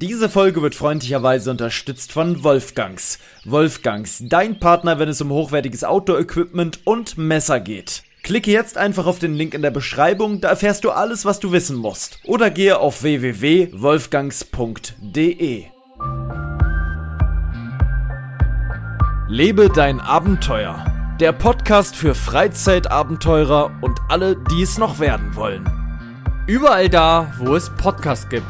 Diese Folge wird freundlicherweise unterstützt von Wolfgangs. Wolfgangs, dein Partner, wenn es um hochwertiges Outdoor-Equipment und Messer geht. Klicke jetzt einfach auf den Link in der Beschreibung, da erfährst du alles, was du wissen musst. Oder gehe auf www.wolfgangs.de. Lebe dein Abenteuer. Der Podcast für Freizeitabenteurer und alle, die es noch werden wollen. Überall da, wo es Podcasts gibt.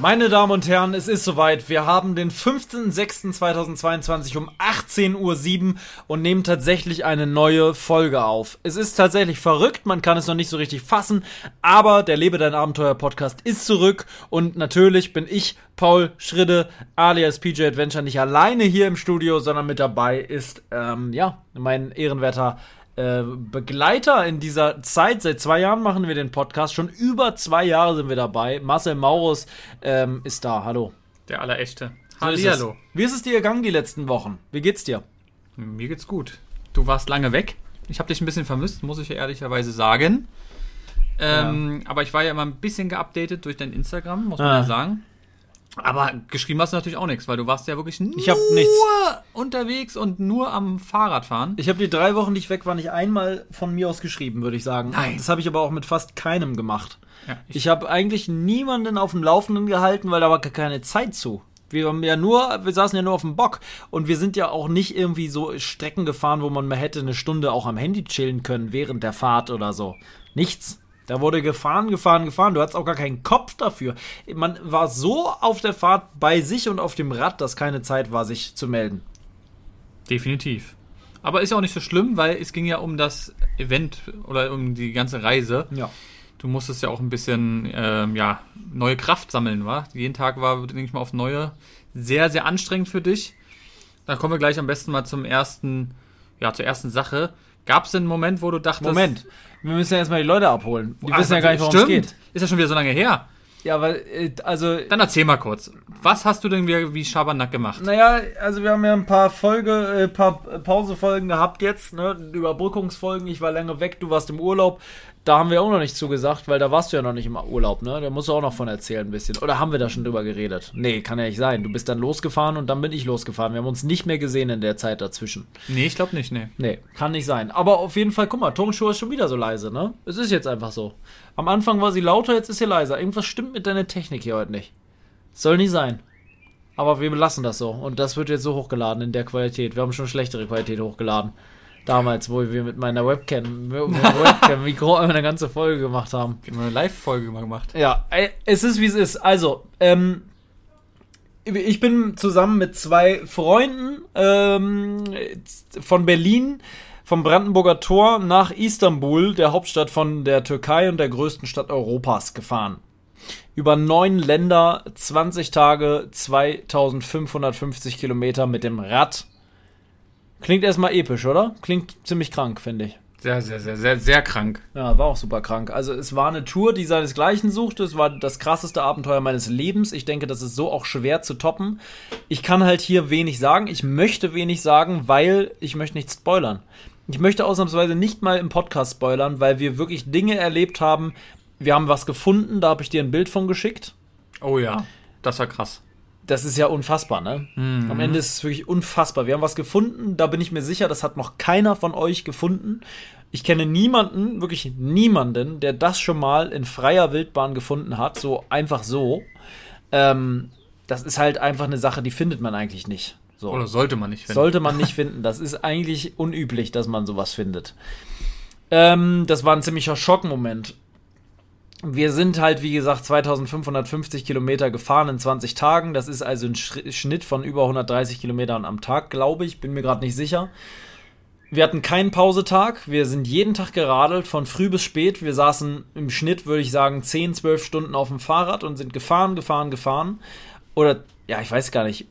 Meine Damen und Herren, es ist soweit. Wir haben den 15.06.2022 um 18.07 Uhr und nehmen tatsächlich eine neue Folge auf. Es ist tatsächlich verrückt, man kann es noch nicht so richtig fassen, aber der Lebe dein Abenteuer Podcast ist zurück und natürlich bin ich, Paul Schridde, alias PJ Adventure, nicht alleine hier im Studio, sondern mit dabei ist, ähm, ja, mein ehrenwerter äh, Begleiter in dieser Zeit. Seit zwei Jahren machen wir den Podcast. Schon über zwei Jahre sind wir dabei. Marcel Maurus ähm, ist da. Hallo. Der allerechte. So Hallo. Wie ist es dir gegangen die letzten Wochen? Wie geht's dir? Mir geht's gut. Du warst lange weg. Ich habe dich ein bisschen vermisst, muss ich ehrlicherweise sagen. Ähm, ja. Aber ich war ja immer ein bisschen geupdatet durch dein Instagram, muss man ah. ja sagen. Aber geschrieben hast du natürlich auch nichts, weil du warst ja wirklich nur ich hab nichts. unterwegs und nur am Fahrradfahren. Ich habe die drei Wochen, die ich weg war, nicht einmal von mir aus geschrieben, würde ich sagen. Nein. Das habe ich aber auch mit fast keinem gemacht. Ja, ich ich habe eigentlich niemanden auf dem Laufenden gehalten, weil da war keine Zeit zu. Wir haben ja nur, wir saßen ja nur auf dem Bock und wir sind ja auch nicht irgendwie so Strecken gefahren, wo man mal hätte eine Stunde auch am Handy chillen können während der Fahrt oder so. Nichts. Da wurde gefahren, gefahren, gefahren. Du hattest auch gar keinen Kopf dafür. Man war so auf der Fahrt bei sich und auf dem Rad, dass keine Zeit war, sich zu melden. Definitiv. Aber ist ja auch nicht so schlimm, weil es ging ja um das Event oder um die ganze Reise. Ja. Du musstest ja auch ein bisschen ähm, ja, neue Kraft sammeln, wa? Jeden Tag war, denke ich mal, auf neue. Sehr, sehr anstrengend für dich. Dann kommen wir gleich am besten mal zum ersten, ja, zur ersten Sache. Gab es denn einen Moment, wo du dachtest. Moment, wir müssen ja erstmal die Leute abholen. Die wissen ja gar nicht, worum es geht. Ist ja schon wieder so lange her. Ja, weil, äh, also. Dann erzähl mal kurz. Was hast du denn wie, wie Schabernack gemacht? Naja, also wir haben ja ein paar Folge, äh, paar Pausefolgen gehabt jetzt, ne? Überbrückungsfolgen. Ich war lange weg, du warst im Urlaub. Da haben wir auch noch nicht zugesagt, weil da warst du ja noch nicht im Urlaub, ne? Da musst du auch noch von erzählen ein bisschen. Oder haben wir da schon drüber geredet? Nee, kann ja nicht sein. Du bist dann losgefahren und dann bin ich losgefahren. Wir haben uns nicht mehr gesehen in der Zeit dazwischen. Nee, ich glaube nicht, nee. Nee, kann nicht sein. Aber auf jeden Fall, guck mal, Tonschuhe ist schon wieder so leise, ne? Es ist jetzt einfach so. Am Anfang war sie lauter, jetzt ist sie leiser. Irgendwas stimmt mit deiner Technik hier heute nicht. Soll nicht sein. Aber wir belassen das so. Und das wird jetzt so hochgeladen in der Qualität. Wir haben schon schlechtere Qualität hochgeladen. Damals, wo wir mit meiner Webcam, Webcam Mikro eine ganze Folge gemacht haben. Wir haben eine Live-Folge gemacht. Ja, es ist wie es ist. Also, ähm, ich bin zusammen mit zwei Freunden ähm, von Berlin, vom Brandenburger Tor nach Istanbul, der Hauptstadt von der Türkei und der größten Stadt Europas, gefahren. Über neun Länder, 20 Tage, 2550 Kilometer mit dem Rad Klingt erstmal episch, oder? Klingt ziemlich krank, finde ich. Sehr, sehr, sehr, sehr, sehr krank. Ja, war auch super krank. Also es war eine Tour, die seinesgleichen suchte. Es war das krasseste Abenteuer meines Lebens. Ich denke, das ist so auch schwer zu toppen. Ich kann halt hier wenig sagen. Ich möchte wenig sagen, weil ich möchte nicht spoilern. Ich möchte ausnahmsweise nicht mal im Podcast spoilern, weil wir wirklich Dinge erlebt haben. Wir haben was gefunden, da habe ich dir ein Bild von geschickt. Oh ja, das war krass das ist ja unfassbar, ne? Mhm. Am Ende ist es wirklich unfassbar. Wir haben was gefunden, da bin ich mir sicher, das hat noch keiner von euch gefunden. Ich kenne niemanden, wirklich niemanden, der das schon mal in freier Wildbahn gefunden hat, so einfach so. Ähm, das ist halt einfach eine Sache, die findet man eigentlich nicht. So. Oder sollte man nicht finden. Sollte man nicht finden. Das ist eigentlich unüblich, dass man sowas findet. Ähm, das war ein ziemlicher Schockmoment wir sind halt, wie gesagt, 2550 Kilometer gefahren in 20 Tagen. Das ist also ein Schnitt von über 130 Kilometern am Tag, glaube ich. Bin mir gerade nicht sicher. Wir hatten keinen Pausetag. Wir sind jeden Tag geradelt, von früh bis spät. Wir saßen im Schnitt, würde ich sagen, 10, 12 Stunden auf dem Fahrrad und sind gefahren, gefahren, gefahren. Oder, ja, ich weiß gar nicht,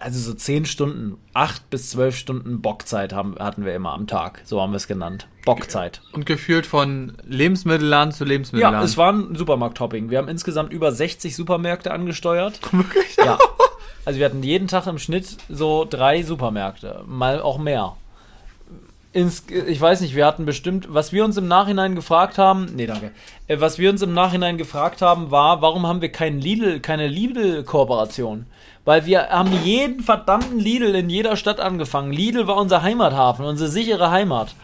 also so 10 Stunden, 8 bis 12 Stunden Bockzeit haben, hatten wir immer am Tag. So haben wir es genannt. Bockzeit. Und gefühlt von Lebensmittelladen zu Lebensmittelladen. Ja, es war ein Supermarkt-Hopping. Wir haben insgesamt über 60 Supermärkte angesteuert. Wirklich? Ja. Also wir hatten jeden Tag im Schnitt so drei Supermärkte, mal auch mehr. Ins, ich weiß nicht, wir hatten bestimmt, was wir uns im Nachhinein gefragt haben, nee, danke, äh, was wir uns im Nachhinein gefragt haben, war, warum haben wir keinen Lidl, keine Lidl-Kooperation? Weil wir haben jeden verdammten Lidl in jeder Stadt angefangen. Lidl war unser Heimathafen, unsere sichere Heimat.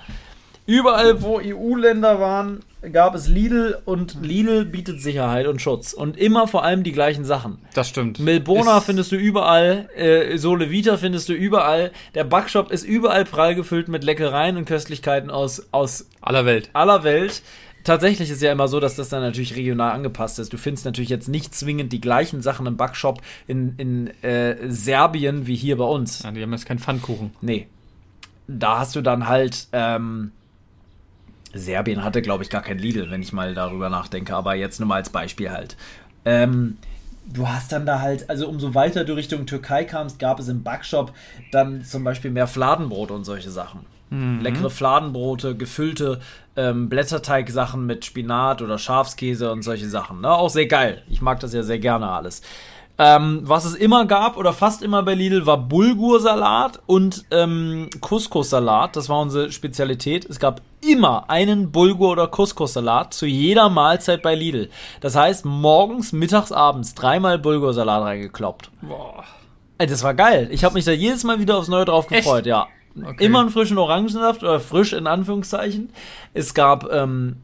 Überall, wo EU-Länder waren, gab es Lidl und Lidl bietet Sicherheit und Schutz. Und immer vor allem die gleichen Sachen. Das stimmt. Milbona Ist- findest du überall, äh, Sole Vita findest du überall. Der Backshop ist überall prall gefüllt mit Leckereien und Köstlichkeiten aus, aus aller Welt. aller Welt. Tatsächlich ist ja immer so, dass das dann natürlich regional angepasst ist. Du findest natürlich jetzt nicht zwingend die gleichen Sachen im Backshop in, in äh, Serbien wie hier bei uns. Ja, die haben jetzt keinen Pfannkuchen. Nee. Da hast du dann halt. Ähm, Serbien hatte, glaube ich, gar kein Lidl, wenn ich mal darüber nachdenke, aber jetzt nur mal als Beispiel halt. Ähm, du hast dann da halt, also umso weiter du Richtung Türkei kamst, gab es im Backshop dann zum Beispiel mehr Fladenbrot und solche Sachen. Leckere Fladenbrote, gefüllte ähm, Blätterteig-Sachen mit Spinat oder Schafskäse und solche Sachen. Ne? Auch sehr geil. Ich mag das ja sehr gerne alles. Ähm, was es immer gab oder fast immer bei Lidl war Bulgursalat und ähm, Couscous-Salat. Das war unsere Spezialität. Es gab immer einen Bulgur- oder Couscous-Salat zu jeder Mahlzeit bei Lidl. Das heißt, morgens, mittags, abends dreimal Bulgursalat reingekloppt. Boah. Ey, das war geil. Ich habe mich da jedes Mal wieder aufs Neue drauf Echt? gefreut, ja. Okay. Immer einen frischen Orangensaft oder frisch in Anführungszeichen. Es gab ähm,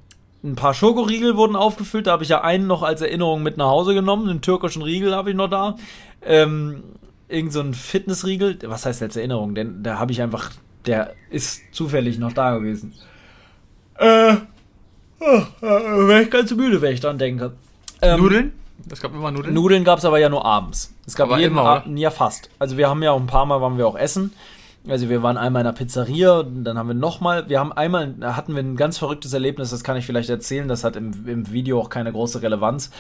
ein paar Schokoriegel wurden aufgefüllt. Da habe ich ja einen noch als Erinnerung mit nach Hause genommen. Den türkischen Riegel habe ich noch da. Ähm, irgend so ein Fitnessriegel. Was heißt als Erinnerung? Denn da habe ich einfach, der ist zufällig noch da gewesen. Äh, oh, äh, wäre ich ganz müde, wenn ich dran denke. Ähm, Nudeln? Es gab immer Nudeln. Nudeln gab es aber ja nur abends. Es gab Aber jeden Abend, ja fast. Also wir haben ja auch ein paar Mal waren wir auch essen. Also wir waren einmal in einer Pizzeria, dann haben wir nochmal, wir haben einmal, hatten wir ein ganz verrücktes Erlebnis, das kann ich vielleicht erzählen, das hat im, im Video auch keine große Relevanz.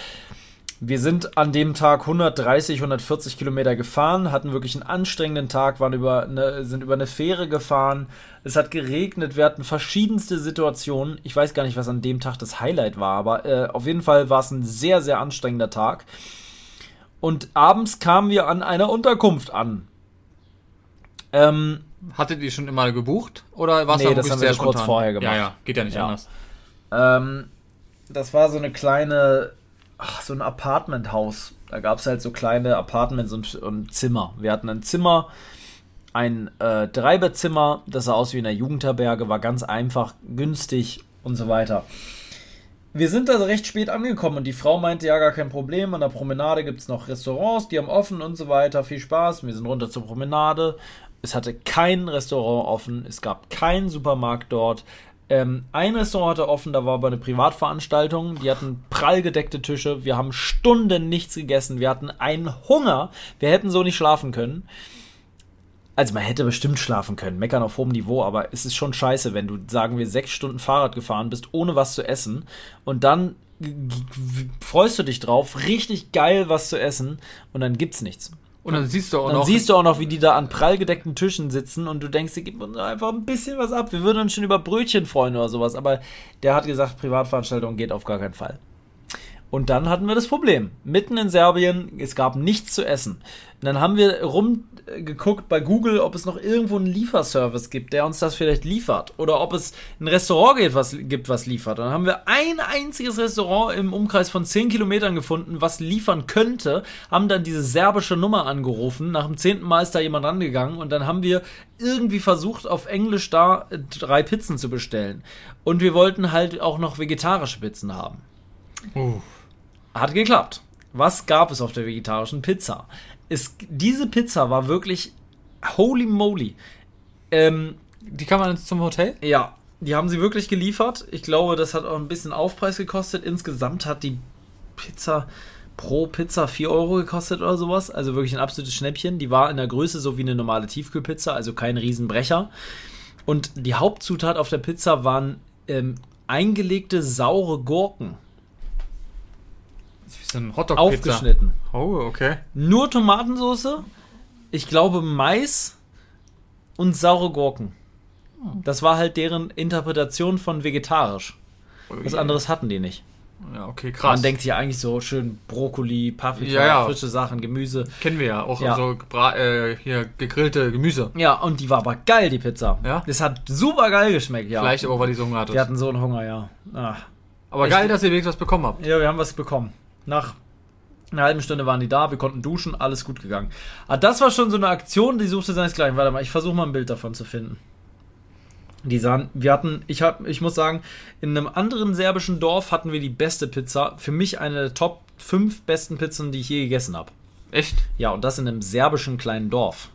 Wir sind an dem Tag 130, 140 Kilometer gefahren, hatten wirklich einen anstrengenden Tag, waren über eine, sind über eine Fähre gefahren. Es hat geregnet, wir hatten verschiedenste Situationen. Ich weiß gar nicht, was an dem Tag das Highlight war, aber äh, auf jeden Fall war es ein sehr, sehr anstrengender Tag. Und abends kamen wir an einer Unterkunft an. Ähm, Hattet ihr schon immer gebucht? Oder war es Nee, das haben wir sehr kurz vorher gemacht. Ja, ja, geht ja nicht Ja. anders. Ähm, das war so eine kleine, ach, so ein Apartmenthaus. Da gab es halt so kleine Apartments und, und Zimmer. Wir hatten ein Zimmer, ein äh, Dreibettzimmer, das sah aus wie in einer Jugendherberge, war ganz einfach, günstig und so weiter. Wir sind also recht spät angekommen und die Frau meinte, ja, gar kein Problem. An der Promenade gibt es noch Restaurants, die haben offen und so weiter. Viel Spaß. Wir sind runter zur Promenade. Es hatte kein Restaurant offen. Es gab keinen Supermarkt dort. Ähm, ein Restaurant hatte offen, da war aber eine Privatveranstaltung. Die hatten prall gedeckte Tische. Wir haben Stunden nichts gegessen. Wir hatten einen Hunger. Wir hätten so nicht schlafen können. Also man hätte bestimmt schlafen können, meckern auf hohem Niveau, aber es ist schon scheiße, wenn du, sagen wir, sechs Stunden Fahrrad gefahren bist, ohne was zu essen und dann freust du dich drauf, richtig geil was zu essen und dann gibt's nichts. Und dann siehst du auch Dann noch. siehst du auch noch, wie die da an prall gedeckten Tischen sitzen und du denkst, dir gib uns einfach ein bisschen was ab. Wir würden uns schon über Brötchen freuen oder sowas, aber der hat gesagt, Privatveranstaltung geht auf gar keinen Fall. Und dann hatten wir das Problem. Mitten in Serbien, es gab nichts zu essen. Und dann haben wir rumgeguckt bei Google, ob es noch irgendwo einen Lieferservice gibt, der uns das vielleicht liefert. Oder ob es ein Restaurant gibt, was, gibt, was liefert. Dann haben wir ein einziges Restaurant im Umkreis von 10 Kilometern gefunden, was liefern könnte. Haben dann diese serbische Nummer angerufen. Nach dem zehnten Mal ist da jemand rangegangen. Und dann haben wir irgendwie versucht, auf Englisch da äh, drei Pizzen zu bestellen. Und wir wollten halt auch noch vegetarische Pizzen haben. Uh, Hat geklappt. Was gab es auf der vegetarischen Pizza? Es, diese Pizza war wirklich holy moly. Ähm, die kann man jetzt zum Hotel? ja, die haben sie wirklich geliefert. Ich glaube, das hat auch ein bisschen Aufpreis gekostet. Insgesamt hat die Pizza pro Pizza 4 Euro gekostet oder sowas. Also wirklich ein absolutes Schnäppchen. Die war in der Größe so wie eine normale Tiefkühlpizza, also kein Riesenbrecher. Und die Hauptzutat auf der Pizza waren ähm, eingelegte saure Gurken. So ein Hotdog-Pizza. Aufgeschnitten. Oh, okay. Nur Tomatensauce, ich glaube Mais und saure Gurken. Das war halt deren Interpretation von vegetarisch. Was anderes hatten die nicht. Ja, okay, krass. Man denkt sich ja eigentlich so schön Brokkoli, Paprika, Ja, ja. frische Sachen, Gemüse. Kennen wir ja auch Ja. so gebra äh, hier gegrillte Gemüse. Ja, und die war aber geil, die Pizza. Ja? Das hat super geil geschmeckt, ja. Vielleicht aber, weil die so Hunger hattest. Wir hatten so einen Hunger, ja. Ah. aber echt- geil, dass ihr wenigstens was bekommen habt. Ja, wir haben was bekommen. Nach einer halben Stunde waren die da, wir konnten duschen, alles gut gegangen. Aber das war schon so eine Aktion, die suchte seinesgleichen. Warte mal, ich versuche mal ein Bild davon zu finden. Die sahen, wir hatten, ich hab, ich muss sagen, in einem anderen serbischen Dorf hatten wir die beste Pizza. Für mich eine der Top 5 besten Pizzen, die ich je gegessen habe. Echt? Ja, und das in einem serbischen kleinen Dorf.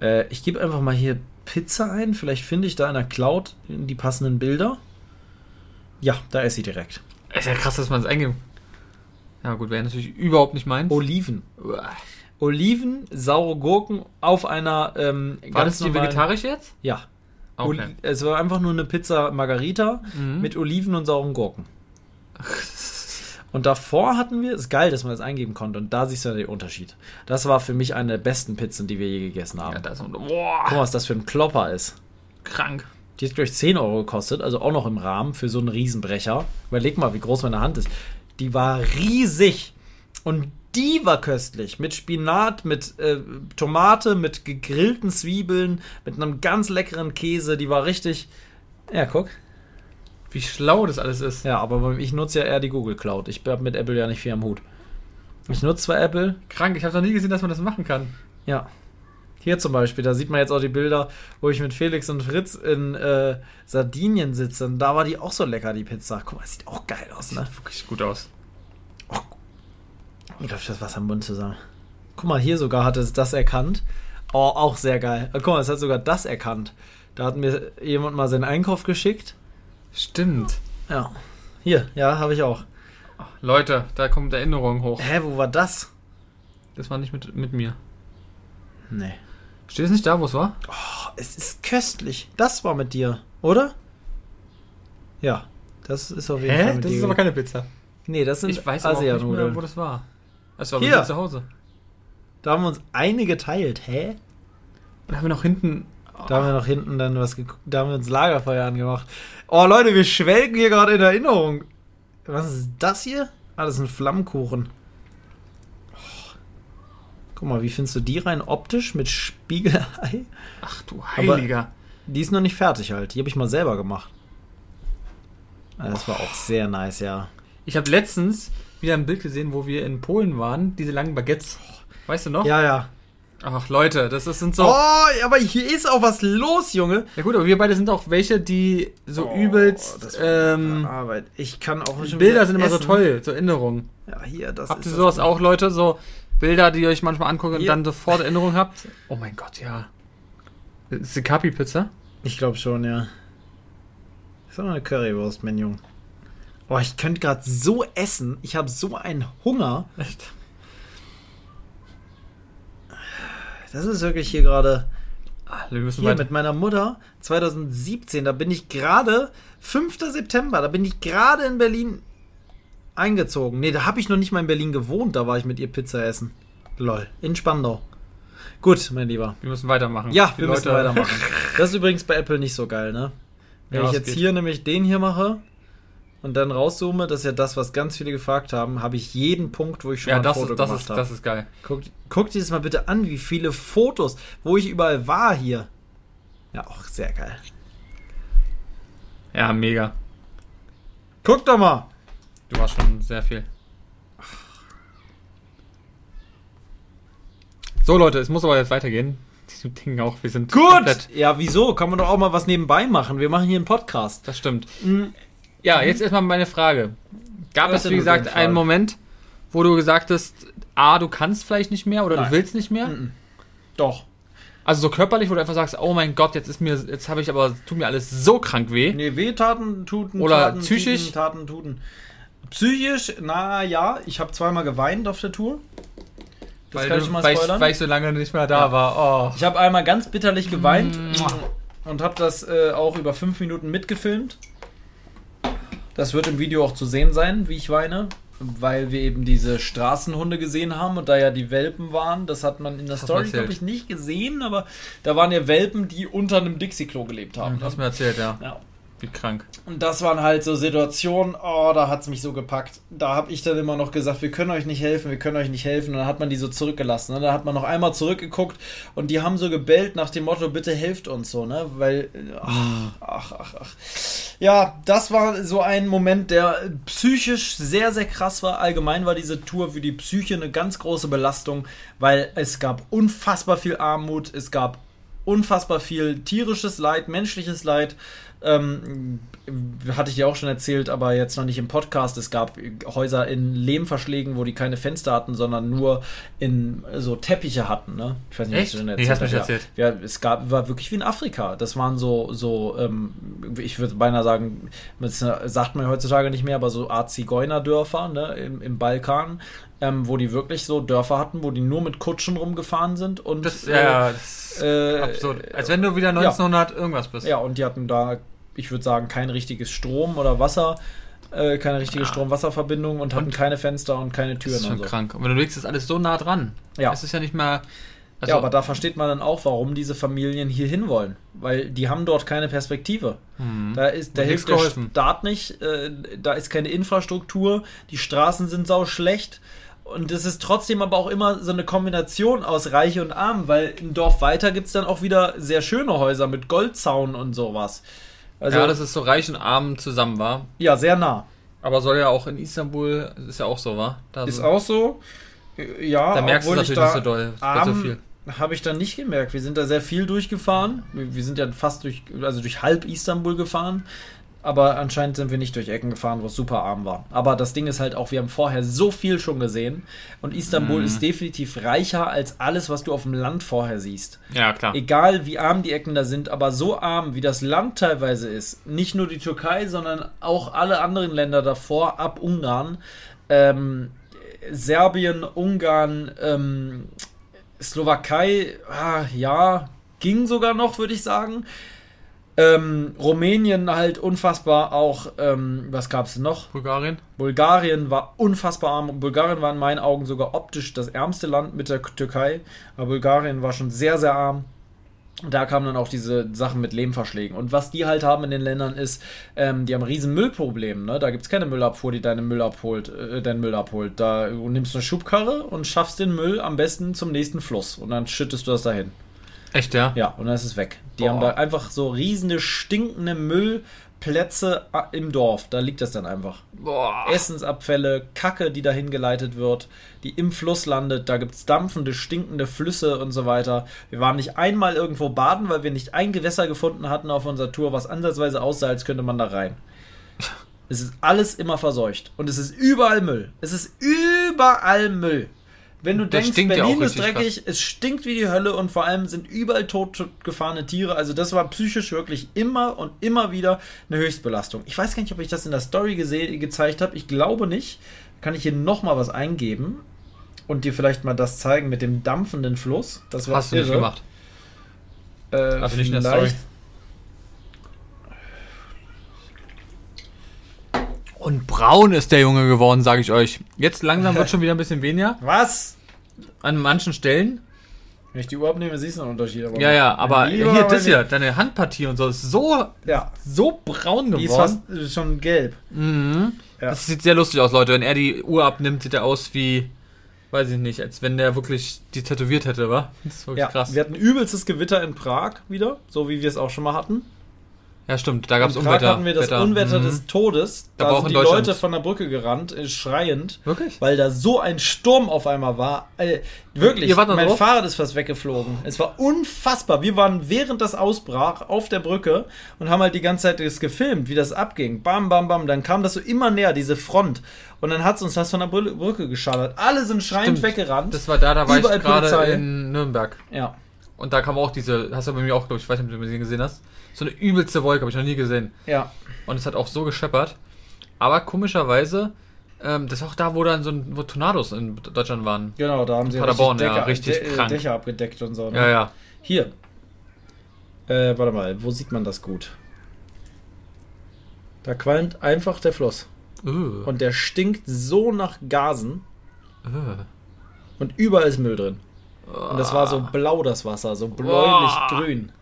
Äh, ich gebe einfach mal hier Pizza ein. Vielleicht finde ich da in der Cloud die passenden Bilder. Ja, da ist sie direkt. Ist ja krass, dass man es eingibt. Ja gut, wäre natürlich überhaupt nicht meins. Oliven. Uah. Oliven, saure Gurken auf einer ähm, War das die normalen- vegetarisch jetzt? Ja. Okay. Oli- Es war einfach nur eine Pizza Margarita Mhm. mit Oliven und sauren Gurken. Und davor hatten wir, ist geil, dass man das eingeben konnte. Und da siehst du ja den Unterschied. Das war für mich eine der besten Pizzen, die wir je gegessen haben. Ja, da ist ein, Guck mal, was das für ein Klopper ist. krank. Die hat, glaube ich, 10 Euro gekostet, also auch noch im Rahmen für so einen Riesenbrecher. Überleg mal, wie groß meine Hand ist. Die war riesig. Und die war köstlich. Mit Spinat, mit äh, Tomate, mit gegrillten Zwiebeln, mit einem ganz leckeren Käse. Die war richtig. Ja, guck. Wie schlau das alles ist. Ja, aber ich nutze ja eher die Google Cloud. Ich habe mit Apple ja nicht viel am Hut. Ich nutze zwar Apple, Krank, ich habe noch nie gesehen, dass man das machen kann. ja. Hier zum Beispiel, da sieht man jetzt auch die Bilder, wo ich mit Felix und Fritz in äh, Sardinien sitze. Und da war die auch so lecker, die Pizza. Guck mal, sieht auch geil aus, ne? Sieht wirklich gut aus. Mir läuft das Wasser im Mund zusammen. Guck mal, hier sogar hat es das erkannt. Oh, auch sehr geil. Guck mal, es hat sogar das erkannt. Da hat mir jemand mal seinen Einkauf geschickt. Stimmt. Ja. Hier, ja, habe ich auch. Leute, da kommt Erinnerung hoch. Hä, wo war das? Das war nicht mit, mit mir. Nee. Steht es nicht da, wo es war? Oh, es ist köstlich. Das war mit dir, oder? Ja. Das ist auf jeden Fall mit Das dir. ist aber keine Pizza. nee, das sind Ich weiß aber auch nicht mehr, wo das war. Es war Hier. bei mir zu Hause. Da haben wir uns eine geteilt. Hä? Da haben wir noch hinten. Da haben wir noch hinten dann was geguckt. Da haben wir uns Lagerfeuer angemacht. Oh, Leute, wir schwelgen hier gerade in Erinnerung. Was ist das hier? Ah, das ist ein Flammkuchen. Guck mal, wie findest du die rein optisch mit Spiegelei? Ach du Heiliger. Die ist noch nicht fertig halt. Die habe ich mal selber gemacht. Ah, Das war auch sehr nice, ja. Ich habe letztens wieder ein Bild gesehen, wo wir in Polen waren. Diese langen Baguettes. Weißt du noch? Ja, ja. Ach Leute, das ist, sind so. Oh, aber hier ist auch was los, Junge. Ja gut, aber wir beide sind auch welche, die so Oh, übelst. Ähm, Arbeit. Ich kann auch Bilder sind immer so essen. toll, so Erinnerungen. Ja, hier, das Habt ist ihr das sowas auch, Leute? So Bilder, die ihr euch manchmal anguckt und Hier. dann sofort Erinnerungen habt? Oh mein Gott, ja. Ist die Kapi-Pizza? Ich glaube schon, ja. Ist doch eine Currywurst, mein Junge. Oh, ich könnte gerade so essen. Ich habe so einen Hunger. Echt? Das ist wirklich hier gerade. Ah, Hier weiter. mit meiner Mutter 2017. Da bin ich gerade. 5. September. Da bin ich gerade in Berlin eingezogen. Nee, da habe ich noch nicht mal in Berlin gewohnt. Da war ich mit ihr Pizza essen. Lol. In Spandau. Gut, mein Lieber. Wir müssen weitermachen. Ja, Die wir müssen Leute- weitermachen. Das ist übrigens bei Apple nicht so geil, ne? Wenn Ja, ich jetzt geht. hier nämlich den hier mache und dann rauszoome, das ist ja das, was ganz viele gefragt haben, habe ich jeden Punkt, wo ich schon Ja, mal ein das Foto ist, das, gemacht habe. das ist geil. Guck, guck dir das mal bitte an, wie viele Fotos, wo ich überall war hier. Ja, auch sehr geil. Ja, mega. Guck doch mal. Du warst schon sehr viel. So, Leute, es muss aber jetzt weitergehen. Die Dinge auch, wir sind Gut. komplett. Ja, wieso? Kann man doch auch mal was nebenbei machen. Wir machen hier einen Podcast. Das stimmt. Mhm. Ja, jetzt erstmal meine Frage. Gab Was es, wie gesagt, einen Moment, wo du gesagt hast, A, du kannst vielleicht nicht mehr oder Nein. du willst nicht mehr? Mhm. Doch. Also so körperlich, wo du einfach sagst, oh mein Gott, jetzt ist mir, jetzt habe ich aber, tut mir alles so krank weh. Nee, wehtaten, tuten, Oder taten, psychisch? Tuten, taten, tuten. Psychisch, na ja, ich habe zweimal geweint auf der Tour. Das weil, kann du, ich mal weil, ich, spoilern. weil ich so lange nicht mehr da Ja. war. Oh. Ich habe einmal ganz bitterlich geweint Mua. und habe das äh, auch über fünf Minuten mitgefilmt. Das wird im Video auch zu sehen sein, wie ich weine, weil wir eben diese Straßenhunde gesehen haben und da ja die Welpen waren. Das hat man in der du Story, glaube ich, nicht gesehen, aber da waren ja Welpen, die unter einem Dixie-Klo gelebt haben. Hm, Hast mir erzählt, ja. Ja. Wie krank. Und das waren halt so Situationen, oh, da hat es mich so gepackt. Da habe ich dann immer noch gesagt, wir können euch nicht helfen, wir können euch nicht helfen. Und dann hat man die so zurückgelassen. Ne? Da hat man noch einmal zurückgeguckt und die haben so gebellt nach dem Motto, bitte helft uns so, ne? Weil, ach, ach, ach, ach. Ja, das war so ein Moment, der psychisch sehr, sehr krass war. Allgemein war diese Tour für die Psyche eine ganz große Belastung, weil es gab unfassbar viel Armut, es gab unfassbar viel tierisches Leid, menschliches Leid. Ähm, hatte ich dir auch schon erzählt, aber jetzt noch nicht im Podcast. Es gab Häuser in Lehmverschlägen, wo die keine Fenster hatten, sondern nur in so Teppiche hatten. Ne? Ich weiß nicht, Echt? was du denn erzählt nee, hast. Erzählt. Ja, es gab, war wirklich wie in Afrika. Das waren so, so ähm, ich würde beinahe sagen, das sagt man heutzutage nicht mehr, aber so Art Zigeunerdörfer ne, im, im Balkan, ähm, wo die wirklich so Dörfer hatten, wo die nur mit Kutschen rumgefahren sind und das, ja, äh, das äh, absurd. Als wenn du wieder 1900 ja. irgendwas bist. Ja, und die hatten da ich würde sagen, kein richtiges Strom oder Wasser, äh, keine richtige ja. Strom-Wasser-Verbindung und, und hatten keine Fenster und keine Türen. Das ist schon so. krank. Und wenn du legst, ist alles so nah dran. Ja. Es ist ja nicht mehr. Also ja, aber da versteht man dann auch, warum diese Familien hier hinwollen. Weil die haben dort keine Perspektive. Mhm. Da, ist, da hilft der Staat nicht, äh, da ist keine Infrastruktur, die Straßen sind sau schlecht. Und es ist trotzdem aber auch immer so eine Kombination aus Reiche und Arm, weil im Dorf weiter gibt es dann auch wieder sehr schöne Häuser mit Goldzaun und sowas. Also, ja, dass es so reich und arm zusammen war. Ja, sehr nah. Aber soll ja auch in Istanbul, ist ja auch so, war? ist so, auch so. Ja, da merkst du natürlich nicht so doll. Arm, so viel. Habe ich dann nicht gemerkt. Wir sind da sehr viel durchgefahren. Wir sind ja fast durch, also durch halb Istanbul gefahren aber anscheinend sind wir nicht durch Ecken gefahren, wo es super arm war. Aber das Ding ist halt auch, wir haben vorher so viel schon gesehen und Istanbul mhm. ist definitiv reicher als alles, was du auf dem Land vorher siehst. Ja, klar. Egal wie arm die Ecken da sind, aber so arm, wie das Land teilweise ist, nicht nur die Türkei, sondern auch alle anderen Länder davor, ab Ungarn, ähm, Serbien, Ungarn, ähm, Slowakei, ah, ja, ging sogar noch, würde ich sagen. Ähm, Rumänien halt unfassbar auch, ähm, was gab es noch? Bulgarien. Bulgarien war unfassbar arm. Bulgarien war in meinen Augen sogar optisch das ärmste Land mit der Türkei. Aber Bulgarien war schon sehr, sehr arm. Da kamen dann auch diese Sachen mit Lehmverschlägen. Und was die halt haben in den Ländern ist, ähm, die haben riesen Müllproblem. Ne? Da gibt es keine Müllabfuhr, die deinen Müll abholt, äh, deinen Müll abholt. Da du nimmst eine Schubkarre und schaffst den Müll am besten zum nächsten Fluss. Und dann schüttest du das dahin. Echt, ja? Ja, und dann ist es weg. Die Boah. haben da einfach so riesige, stinkende Müllplätze im Dorf. Da liegt das dann einfach. Boah. Essensabfälle, Kacke, die dahin geleitet wird, die im Fluss landet. Da gibt es dampfende, stinkende Flüsse und so weiter. Wir waren nicht einmal irgendwo baden, weil wir nicht ein Gewässer gefunden hatten auf unserer Tour, was ansatzweise aussah, als könnte man da rein. Es ist alles immer verseucht. Und es ist überall Müll. Es ist überall Müll. Wenn du das denkst, Berlin ja ist dreckig, krass. es stinkt wie die Hölle und vor allem sind überall totgefahrene Tiere. Also das war psychisch wirklich immer und immer wieder eine Höchstbelastung. Ich weiß gar nicht, ob ich das in der Story gezeigt habe. Ich glaube nicht. Kann ich hier nochmal was eingeben und dir vielleicht mal das zeigen mit dem dampfenden Fluss. Das war Hast irre. du nicht gemacht? Äh, also nicht in der Story. Und braun ist der Junge geworden, sage ich euch. Jetzt langsam wird schon wieder ein bisschen weniger. Was? An manchen Stellen. Wenn ich die Uhr abnehme, siehst du einen Unterschied. ja, ja, aber hier, das hier, deine Handpartie und so, ist so, ja. so braun geworden. Die ist fast schon gelb. Mhm. Ja. Das sieht sehr lustig aus, Leute. Wenn er die Uhr abnimmt, sieht er aus wie, weiß ich nicht, als wenn der wirklich die tätowiert hätte, wa? Das ist wirklich ja, krass. Wir hatten übelstes Gewitter in Prag wieder, so wie wir es auch schon mal hatten. Ja, stimmt, da gab es Unwetter. hatten wir das Wetter. Unwetter mhm. des Todes. Da, da sind die Leute von der Brücke gerannt, äh, schreiend. Wirklich? Weil da so ein Sturm auf einmal war. Äh, wirklich, mein drauf? Fahrrad ist fast weggeflogen. Es war unfassbar. Wir waren während das ausbrach auf der Brücke und haben halt die ganze Zeit das gefilmt, wie das abging. Bam, bam, bam. Dann kam das so immer näher, diese Front. Und dann hat es uns das von der Brücke geschallert. Alle sind schreiend Stimmt. weggerannt. Das war da, da war Überall ich gerade in Nürnberg. Ja. Und da kam auch diese, hast du bei mir auch, glaube ich, ich weiß nicht, ob du sie gesehen hast so eine übelste Wolke, habe ich noch nie gesehen. Ja. Und es hat auch so gescheppert. Aber komischerweise, ähm, das ist auch da, wo dann so ein, wo Tornados in Deutschland waren. Genau, da haben sie Paderborn, richtig, Decker, ja, richtig De krank. Dächer abgedeckt und so. Ne? Ja, ja. Hier. Äh, warte mal, wo sieht man das gut? Da qualmt einfach der Fluss. Uh. Und der stinkt so nach Gasen. Uh. Und überall ist Müll drin. Und das war so blau, das Wasser, so bläulich-grün.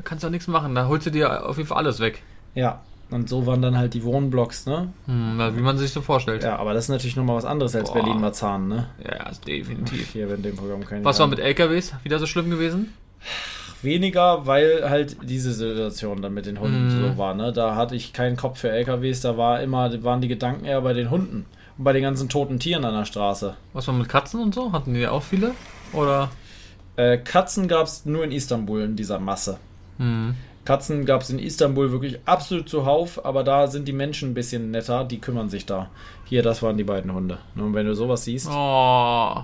Da kannst du auch nichts machen. Da holst du dir auf jeden Fall alles weg. Ja. Und so waren dann halt die Wohnblocks, ne? Hm, wie man sich so vorstellt. Ja, aber das ist natürlich nochmal was anderes als. Berlin-Marzahn, ne? Ja, definitiv. Hier in dem Programm keine Was war mit LKWs? Wieder so schlimm gewesen? Weniger, weil halt diese Situation dann mit den Hunden Mhm. so war, ne? Da hatte ich keinen Kopf für LKWs, da war immer, waren die Gedanken eher bei den Hunden und bei den ganzen toten Tieren an der Straße. Was war mit Katzen und so? Hatten die auch viele? Oder? Äh, Katzen gab es nur in Istanbul in dieser Masse. Hm. Katzen gab es in Istanbul wirklich absolut zuhauf, aber da sind die Menschen ein bisschen netter, die kümmern sich da. Hier, das waren die beiden Hunde. Und wenn du sowas siehst, Oh.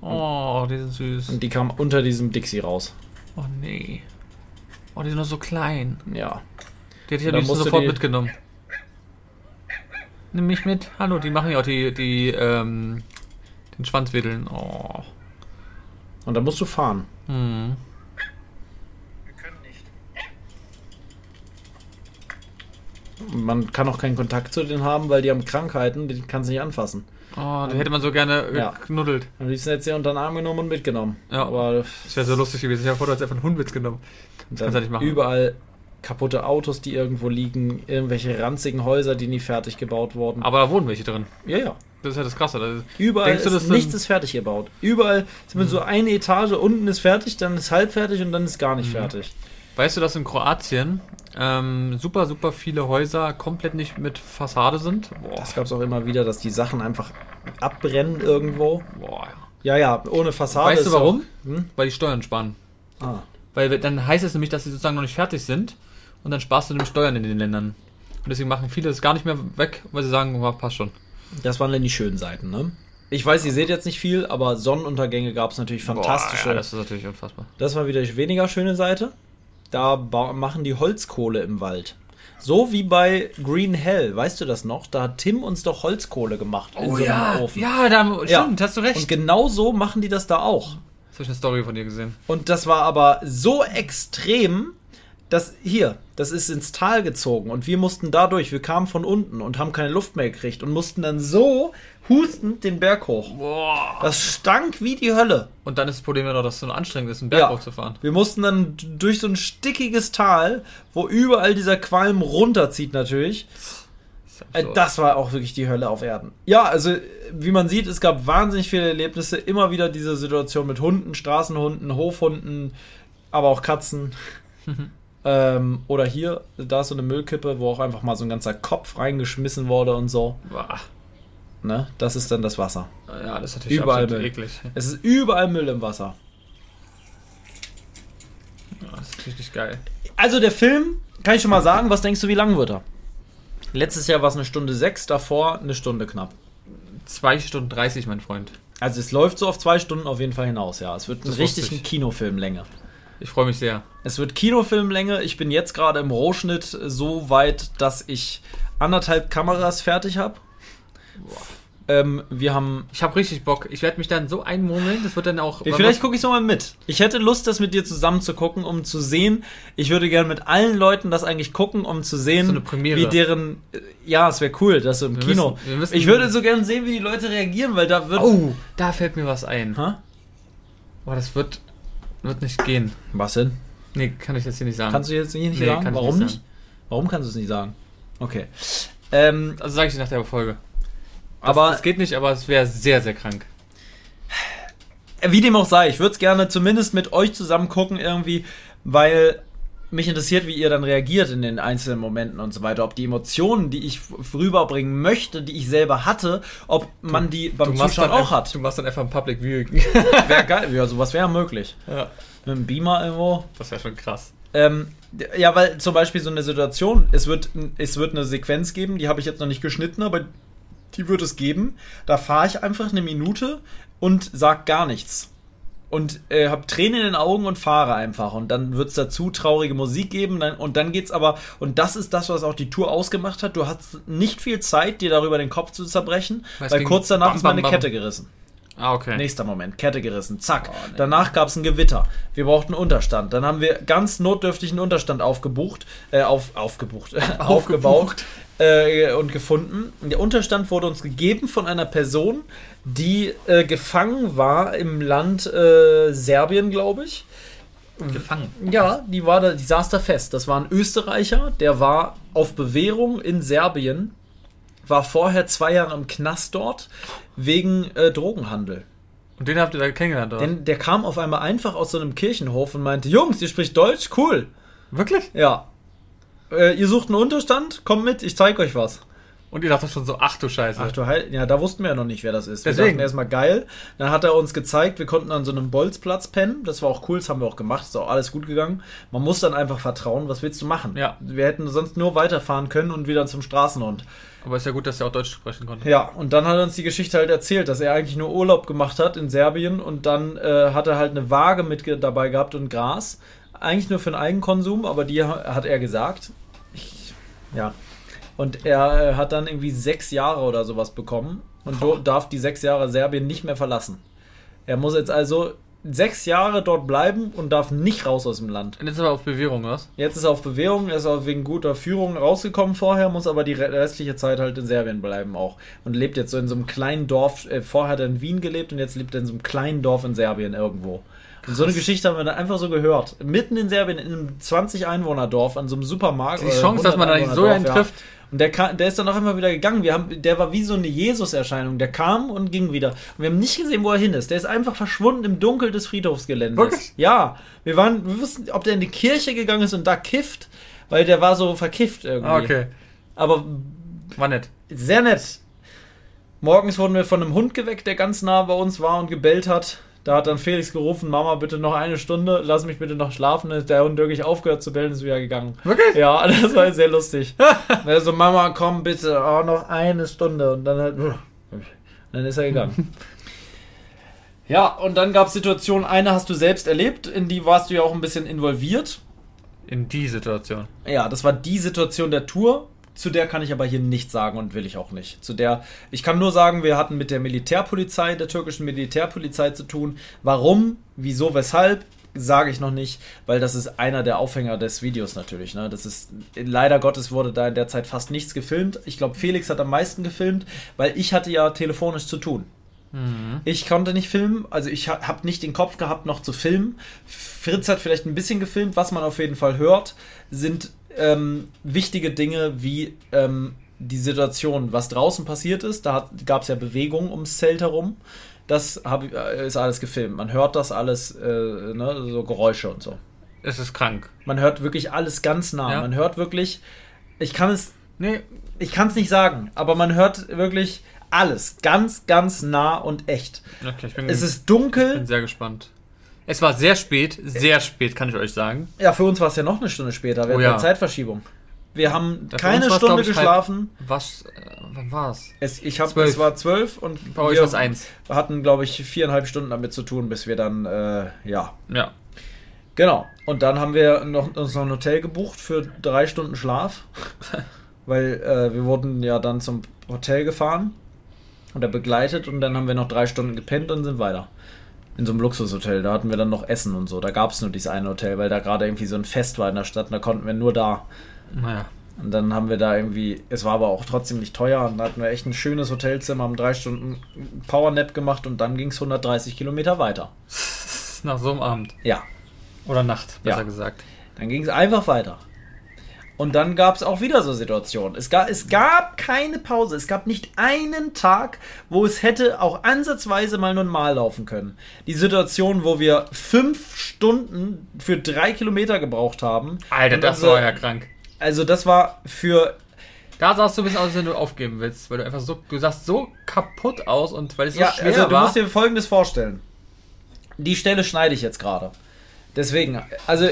Oh, die sind süß. und die kamen unter diesem Dixie raus. Oh nee. Oh, die sind noch so klein. Ja. Die hätte ich am Da liebsten musst du sofort die- mitgenommen. Nimm mich mit. Hallo, die machen ja auch die, die, ähm, den Schwanzwedeln. Oh. Und da musst du fahren. Hm. Man kann auch keinen Kontakt zu denen haben, weil die haben Krankheiten, die kannst du nicht anfassen. Oh, die hätte man so gerne Ja. geknuddelt. Am liebsten hätte sie unter den Arm genommen und mitgenommen. Ja. Aber Das wäre so lustig gewesen. Ich habe vor, du einfach einen Hundwitz genommen. dann kannst du nicht machen. überall kaputte Autos, die irgendwo liegen, irgendwelche ranzigen Häuser, die nie fertig gebaut wurden. Aber da wohnen welche drin. ja, ja. Das ist ja das Krasse. Das ist, Überall du, ist, das nichts ist fertig gebaut. Überall sind wir so eine Etage, unten ist fertig, dann ist halb fertig und dann ist gar nicht Mhm. fertig. Weißt du, dass in Kroatien ähm, super, super viele Häuser komplett nicht mit Fassade sind? Boah. Das gab es auch immer wieder, dass die Sachen einfach abbrennen irgendwo. Boah. Ja, ja, ohne Fassade. Weißt du ist auch- warum? Hm? Weil die Steuern sparen. Ah. Weil dann heißt es nämlich, dass sie sozusagen noch nicht fertig sind und dann sparst du nämlich Steuern in den Ländern. Und deswegen machen viele es gar nicht mehr weg, weil sie sagen, oh, passt schon. Das waren dann die schönen Seiten, ne? Ich weiß, ihr seht jetzt nicht viel, aber Sonnenuntergänge gab es natürlich fantastische. Boah, ja, das ist natürlich unfassbar. Das war wieder die weniger schöne Seite. Da machen die Holzkohle im Wald. So wie bei Green Hell, weißt du das noch? Da hat Tim uns doch Holzkohle gemacht in so einem Ofen. Oh ja, da, Ja. stimmt, hast du recht. Und genau so machen die das da auch. Jetzt habe ich eine Story von dir gesehen. Und das war aber so extrem, dass hier, das ist ins Tal gezogen und wir mussten dadurch, wir kamen von unten und haben keine Luft mehr gekriegt und mussten dann so hustend den Berg hoch. Boah. Das stank wie die Hölle. Und dann ist das Problem ja noch, dass es so anstrengend ist, einen Berg Ja. hochzufahren. Wir mussten dann durch so ein stickiges Tal, wo überall dieser Qualm runterzieht natürlich. Das Äh. Das war auch wirklich die Hölle auf Erden. Ja, also wie man sieht, es gab wahnsinnig viele Erlebnisse. Immer wieder diese Situation mit Hunden, Straßenhunden, Hofhunden, aber auch Katzen. ähm, oder hier, da ist so eine Müllkippe, wo auch einfach mal so ein ganzer Kopf reingeschmissen wurde und so. Boah. Ne? Das ist dann das Wasser. Ja, das ist natürlich Überall absolut Müll. eklig. Es ist überall Müll im Wasser. Ja, das ist richtig geil. Also der Film, kann ich schon mal sagen, was denkst du, wie lang wird er? Letztes Jahr war es eine Stunde sechs, davor eine Stunde knapp. 2 Stunden 30, mein Freund. Also es läuft so auf zwei Stunden auf jeden Fall hinaus, ja. Es wird ein Das richtig wusste ein ich. Kinofilmlänge. Ich freue mich sehr. Es wird Kinofilmlänge. Ich bin jetzt gerade im Rohschnitt so weit, dass ich anderthalb Kameras fertig habe. Ähm, wir haben. Ich habe richtig Bock. Ich werde mich dann so einmurmeln. Das wird dann auch. Vielleicht gucke ich noch mal mit. Ich hätte Lust, das mit dir zusammen zu gucken, um zu sehen. Ich würde gerne mit allen Leuten das eigentlich gucken, um zu sehen, So wie deren. äh, Ja, es wäre cool, das so im Wir Kino. müssen- wir müssen- ich würde so gerne sehen, wie die Leute reagieren, weil da wird. Oh, da fällt mir was ein. Hä? Boah, das wird, wird nicht gehen. Was denn? Nee, kann ich jetzt hier nicht sagen. Kannst du jetzt hier nicht Nee, sagen? Warum nicht nicht? sagen. Warum kannst du es nicht sagen? Okay. Ähm, also sage ich dir nach der Folge. Das, aber das geht nicht, aber es wäre sehr, sehr krank. wie dem auch sei, ich würde es gerne zumindest mit euch zusammen gucken irgendwie, weil mich interessiert, wie ihr dann reagiert in den einzelnen Momenten und so weiter. Ob die Emotionen, die ich rüberbringen möchte, die ich selber hatte, ob man die beim Zuschauen auch hat. Du machst dann einfach ein Public Viewing. Wäre geil, ja, sowas wäre möglich. ja, Mit einem Beamer irgendwo. das wäre schon krass. Ähm, ja, weil zum Beispiel so eine Situation, es wird, es wird eine Sequenz geben, die habe ich jetzt noch nicht geschnitten, aber die wird es geben. Da fahre ich einfach eine Minute und sag gar nichts. Und äh, habe Tränen in den Augen und fahre einfach. Und dann wird es dazu traurige Musik geben. Dann, und dann geht's aber, und das ist das, was auch die Tour ausgemacht hat. Du hast nicht viel Zeit, dir darüber den Kopf zu zerbrechen, Weil es weil ging kurz danach bam, ist meine bam. Kette gerissen. Ah, okay. Nächster Moment, Kette gerissen, zack. Oh. Danach gab es ein Gewitter. Wir brauchten Unterstand. Dann haben wir ganz notdürftigen Unterstand aufgebucht, äh, auf, aufgebucht, aufgebaut äh, und gefunden. Der Unterstand wurde uns gegeben von einer Person, die äh, gefangen war im Land äh, Serbien, glaube ich. gefangen. Ja, die war da, die saß da fest. Das war ein Österreicher, der war auf Bewährung in Serbien, war vorher zwei Jahre im Knast dort wegen äh, Drogenhandel. Und den habt ihr da kennengelernt, oder? Denn der kam auf einmal einfach aus so einem Kirchenhof und meinte, Jungs, ihr spricht Deutsch? Cool. Wirklich? Ja. Äh, ihr sucht einen Unterstand? Kommt mit, ich zeig euch was. Und ihr dachtet schon so, ach du Scheiße. Ach du Heil, ja, da wussten wir ja noch nicht, wer das ist. Wir Deswegen. dachten erstmal geil. Dann hat er uns gezeigt, wir konnten an so einem Bolzplatz pennen. Das war auch cool, das haben wir auch gemacht, ist auch alles gut gegangen. Man muss dann einfach vertrauen, was willst du machen? Ja. Wir hätten sonst nur weiterfahren können und wieder zum Straßenhund. Aber ist ja gut, dass ihr auch Deutsch sprechen konnte. Ja, und dann hat er uns die Geschichte halt erzählt, dass er eigentlich nur Urlaub gemacht hat in Serbien und dann äh, hat er halt eine Waage mit dabei gehabt und Gras. Eigentlich nur für den Eigenkonsum, aber die ha- hat er gesagt. Ich, ja. Und er äh, hat dann irgendwie sechs Jahre oder sowas bekommen und do- darf die sechs Jahre Serbien nicht mehr verlassen. Er muss jetzt also sechs Jahre dort bleiben und darf nicht raus aus dem Land. Und jetzt aber auf Bewährung, was? Jetzt ist er auf Bewährung, er ist auch wegen guter Führung rausgekommen vorher, muss aber die re- restliche Zeit halt in Serbien bleiben auch. Und lebt jetzt so in so einem kleinen Dorf. Äh, vorher hat er in Wien gelebt und jetzt lebt er in so einem kleinen Dorf in Serbien irgendwo. Und so eine Geschichte haben wir dann einfach so gehört. Mitten in Serbien, in einem 20-Einwohner-Dorf, an so einem Supermarkt. Die oder Chance, dass man da nicht so 100 einen trifft. Und der, kam, der ist dann auch immer wieder gegangen. Wir haben, der war wie so eine Jesus-Erscheinung. Der kam und ging wieder. Und wir haben nicht gesehen, wo er hin ist. Der ist einfach verschwunden im Dunkel des Friedhofsgeländes. Wirklich? Ja. Wir waren, wir wussten, ob der in die Kirche gegangen ist und da kifft, weil der war so verkifft irgendwie. Ah, okay. Aber War nett. sehr nett. Morgens wurden wir von einem Hund geweckt, der ganz nah bei uns war und gebellt hat. Da hat dann Felix gerufen, Mama, bitte noch eine Stunde, lass mich bitte noch schlafen. Dann ist Der Hund wirklich aufgehört zu bellen, ist wieder gegangen. Wirklich? Ja, das war sehr lustig. Also, Mama, komm bitte, oh, noch eine Stunde. Und dann halt, dann ist er gegangen. Ja, und dann gab es Situationen, eine hast du selbst erlebt, in die warst du ja auch ein bisschen involviert. In die Situation. Ja, das war die Situation der Tour. Zu der kann ich aber hier nichts sagen und will ich auch nicht. Zu der, ich kann nur sagen, wir hatten mit der Militärpolizei, der türkischen Militärpolizei zu tun. Warum, wieso, weshalb, sage ich noch nicht, weil das ist einer der Aufhänger des Videos natürlich. Ne? Das ist, leider Gottes wurde da in der Zeit fast nichts gefilmt. Ich glaube, Felix hat am meisten gefilmt, weil ich hatte ja telefonisch zu tun. Ich konnte nicht filmen, also ich ha habe nicht den Kopf gehabt, noch zu filmen. Fritz hat vielleicht ein bisschen gefilmt, was man auf jeden Fall hört, sind ähm, wichtige Dinge wie ähm, die Situation, was draußen passiert ist. Da gab es ja Bewegung ums Zelt herum. Das hab, ich- äh, ist alles gefilmt. Man hört das alles, äh, ne, so Geräusche und so. Es ist krank. Man hört wirklich alles ganz nah. Ja. Man hört wirklich, ich kann es Nee, ich kann es nicht sagen, aber man hört wirklich alles ganz, ganz nah und echt. okay, ich bin, Es ist bin dunkel. sehr gespannt. Es war sehr spät, sehr spät, kann ich euch sagen. Ja, für uns war es ja noch eine Stunde später. Wir Oh hatten ja. Zeitverschiebung. Wir haben Ja, keine Stunde ich, halb- geschlafen. Was, äh, wann war's? Es, ich hab, Zwölf. es war zwölf und Bei euch wir war's eins. hatten, glaube ich, viereinhalb Stunden damit zu tun, bis wir dann, äh, ja. Ja. Genau. Und dann haben wir noch, uns noch ein Hotel gebucht für drei Stunden Schlaf. Weil äh, wir wurden ja dann zum Hotel gefahren oder begleitet und dann haben wir noch drei Stunden gepennt und sind weiter. In so einem Luxushotel. Da hatten wir dann noch Essen und so. Da gab es nur dieses eine Hotel, weil da gerade irgendwie so ein Fest war in der Stadt und da konnten wir nur da. Naja. Und dann haben wir da irgendwie, es war aber auch trotzdem nicht teuer und da hatten wir echt ein schönes Hotelzimmer, haben drei Stunden Powernap gemacht und dann ging es 130 Kilometer weiter. Nach so einem Abend. Ja, Oder Nacht, besser Ja. gesagt. Dann ging es einfach weiter. Und dann gab es auch wieder so Situationen. Es gab, es gab keine Pause. Es gab nicht einen Tag, wo es hätte auch ansatzweise mal normal laufen können. Die Situation, wo wir fünf Stunden für drei Kilometer gebraucht haben. Alter, das unser- war ja krank. Also das war für Da sahst du ein bisschen aus, als wenn du aufgeben willst, weil du einfach so, du sahst so kaputt aus und weil es so ja, schwer also du war. musst dir folgendes vorstellen. Die Stelle schneide ich jetzt gerade. Deswegen, also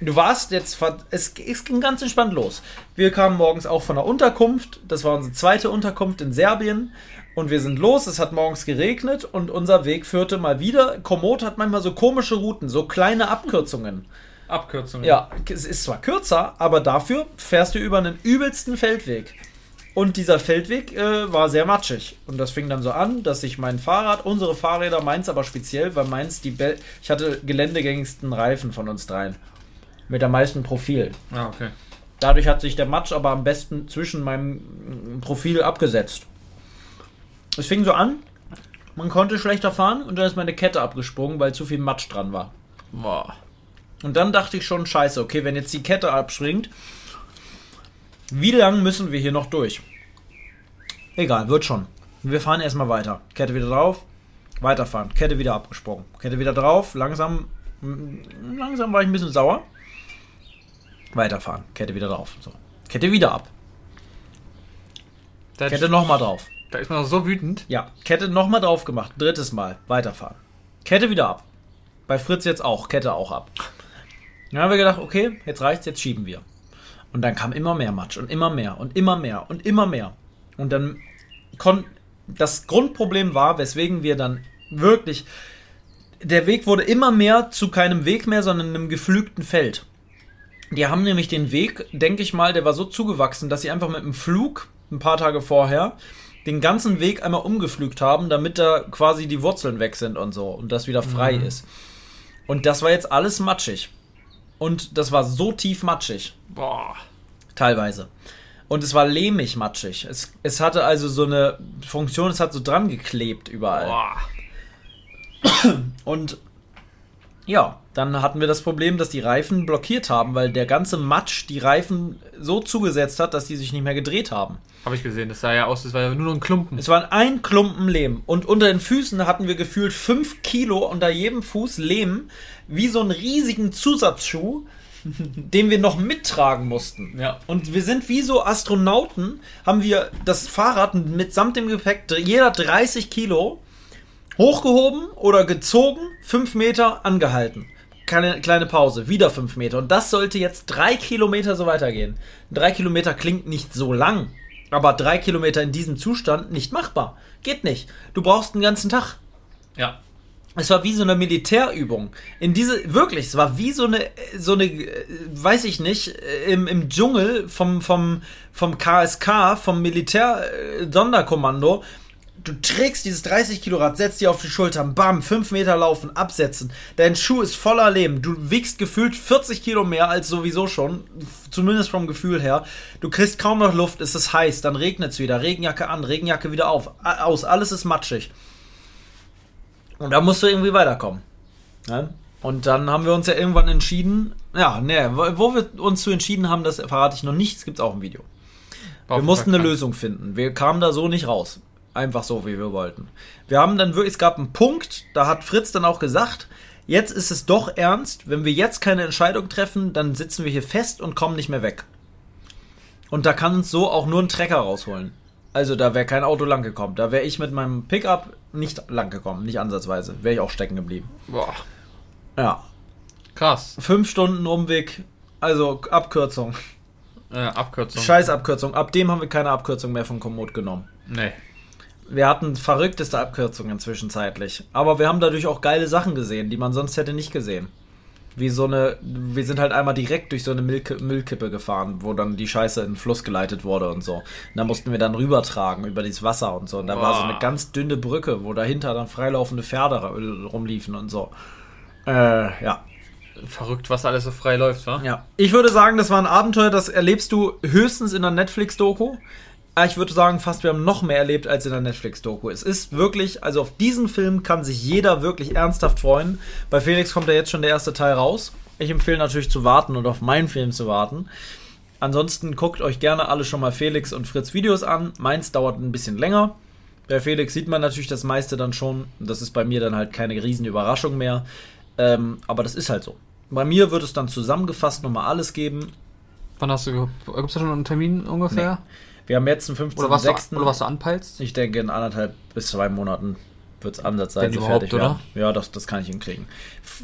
du warst jetzt, es, es ging ganz entspannt los. Wir kamen morgens auch von der Unterkunft, das war unsere zweite Unterkunft in Serbien. Und wir sind los, es hat morgens geregnet und unser Weg führte mal wieder. Komoot hat manchmal so komische Routen, so kleine Abkürzungen. Abkürzungen. Ja, es ist zwar kürzer, aber dafür fährst du über einen übelsten Feldweg. Und dieser Feldweg äh, war sehr matschig. Und das fing dann so an, dass sich mein Fahrrad, unsere Fahrräder, meins aber speziell, weil meins die Be ich hatte geländegängigsten Reifen von uns dreien. Mit am meisten Profil. Ah, okay. Dadurch hat sich der Matsch aber am besten zwischen meinem Profil abgesetzt. Es fing so an, man konnte schlechter fahren und dann ist meine Kette abgesprungen, weil zu viel Matsch dran war. Boah. Und dann dachte ich schon, scheiße, okay, wenn jetzt die Kette abspringt, wie lang müssen wir hier noch durch? Egal, wird schon. Wir fahren erstmal weiter. Kette wieder drauf, weiterfahren. Kette wieder abgesprungen. Kette wieder drauf, langsam, langsam war ich ein bisschen sauer. Weiterfahren. Kette wieder drauf. So. Kette wieder ab. Da, Kette nochmal drauf. da ist man doch so wütend. Ja, Kette nochmal drauf gemacht. Drittes Mal. Weiterfahren. Kette wieder ab. Bei Fritz jetzt auch. Kette auch ab. Dann haben wir gedacht, okay, jetzt reicht's, jetzt schieben wir. Und dann kam immer mehr Matsch und immer mehr und immer mehr und immer mehr. Und dann kon das Grundproblem war, weswegen wir dann wirklich der Weg wurde immer mehr zu keinem Weg mehr, sondern einem geflügten Feld. Die haben nämlich den Weg, denke ich mal, der war so zugewachsen, dass sie einfach mit dem Flug ein paar Tage vorher den ganzen Weg einmal umgepflügt haben, damit da quasi die Wurzeln weg sind und so und das wieder frei ist. Und das war jetzt alles matschig. Und das war so tief matschig, Boah. teilweise. Und es war lehmig matschig. Es, es hatte also so eine Funktion, es hat so dran geklebt überall. Boah. Und ja, dann hatten wir das Problem, dass die Reifen blockiert haben, weil der ganze Matsch die Reifen so zugesetzt hat, dass die sich nicht mehr gedreht haben. Habe ich gesehen. Das sah ja aus, das war ja nur ein Klumpen. Es waren ein Klumpen Lehm. Und unter den Füßen hatten wir gefühlt fünf Kilo unter jedem Fuß Lehm, wie so einen riesigen Zusatzschuh, den wir noch mittragen mussten. Ja. Und wir sind wie so Astronauten, haben wir das Fahrrad mitsamt dem Gepäck, jeder 30 Kilo, hochgehoben oder gezogen, 5 Meter angehalten. Keine kleine Pause, wieder 5 Meter. Und das sollte jetzt 3 Kilometer so weitergehen. 3 Kilometer klingt nicht so lang, aber 3 Kilometer in diesem Zustand nicht machbar. Geht nicht. Du brauchst einen ganzen Tag. Ja. Es war wie so eine Militärübung. In diese, wirklich, es war wie so eine, so eine, äh, weiß ich nicht, äh, im, im Dschungel vom, vom, vom KSK, vom Militär-Sonderkommando. Du trägst dieses 30 Kilo Rad, setzt dir auf die Schultern, bam, 5 Meter laufen, absetzen. Dein Schuh ist voller Leben. Du wiegst gefühlt 40 Kilo mehr als sowieso schon. Zumindest vom Gefühl her. Du kriegst kaum noch Luft, es ist heiß, dann regnet es wieder. Regenjacke an, Regenjacke wieder auf, aus, alles ist matschig. Und da musst du irgendwie weiterkommen. Ne? Und dann haben wir uns ja irgendwann entschieden, ja, ne, wo wo wir uns zu entschieden haben, das verrate ich noch nicht, es gibt auch ein Video. Wir mussten eine Lösung finden. Wir kamen da so nicht raus. Einfach so, wie wir wollten. Wir haben dann wirklich, es gab einen Punkt, da hat Fritz dann auch gesagt, jetzt ist es doch ernst, wenn wir jetzt keine Entscheidung treffen, dann sitzen wir hier fest und kommen nicht mehr weg. Und da kann uns so auch nur ein Trecker rausholen. Also da wäre kein Auto lang gekommen. Da wäre ich mit meinem Pickup nicht lang gekommen, nicht ansatzweise. Wäre ich auch stecken geblieben. Boah. Ja. Krass. Fünf Stunden Umweg, also Abkürzung. Äh, Abkürzung. Scheiß Abkürzung. Ab dem haben wir keine Abkürzung mehr von Komoot genommen. Nee. Wir hatten verrückteste Abkürzungen zwischenzeitlich. Aber wir haben dadurch auch geile Sachen gesehen, die man sonst hätte nicht gesehen. Wie so eine, wir sind halt einmal direkt durch so eine Müllki- Müllkippe gefahren, wo dann die Scheiße in den Fluss geleitet wurde und so. Und da mussten wir dann rübertragen über dieses Wasser und so. Und da war so Boah. eine ganz dünne Brücke, wo dahinter dann freilaufende Pferde rumliefen und so. Äh, ja. Verrückt, was alles so frei läuft, wa? Ja. Ich würde sagen, das war ein Abenteuer, das erlebst du höchstens in der Netflix-Doku. Aber Ich würde sagen, fast wir haben noch mehr erlebt als in der Netflix-Doku. Es ist wirklich, also auf diesen Film kann sich jeder wirklich ernsthaft freuen. Bei Felix kommt ja jetzt schon der erste Teil raus. Ich empfehle natürlich zu warten und auf meinen Film zu warten. Ansonsten guckt euch gerne alle schon mal Felix und Fritz Videos an. Meins dauert ein bisschen länger. Bei Felix sieht man natürlich das meiste dann schon. Das ist bei mir dann halt keine riesen Überraschung mehr. Ähm, aber das ist halt so. Bei mir wird es dann zusammengefasst nochmal alles geben. Wann hast du, gibt es da schon einen Termin ungefähr? Wir haben jetzt den Oder, was du, 15.06. oder was du anpeilst? Ich denke, in anderthalb bis zwei Monaten wird es Ansatz sein, überhaupt, werden. Ja, das, das kann ich hinkriegen.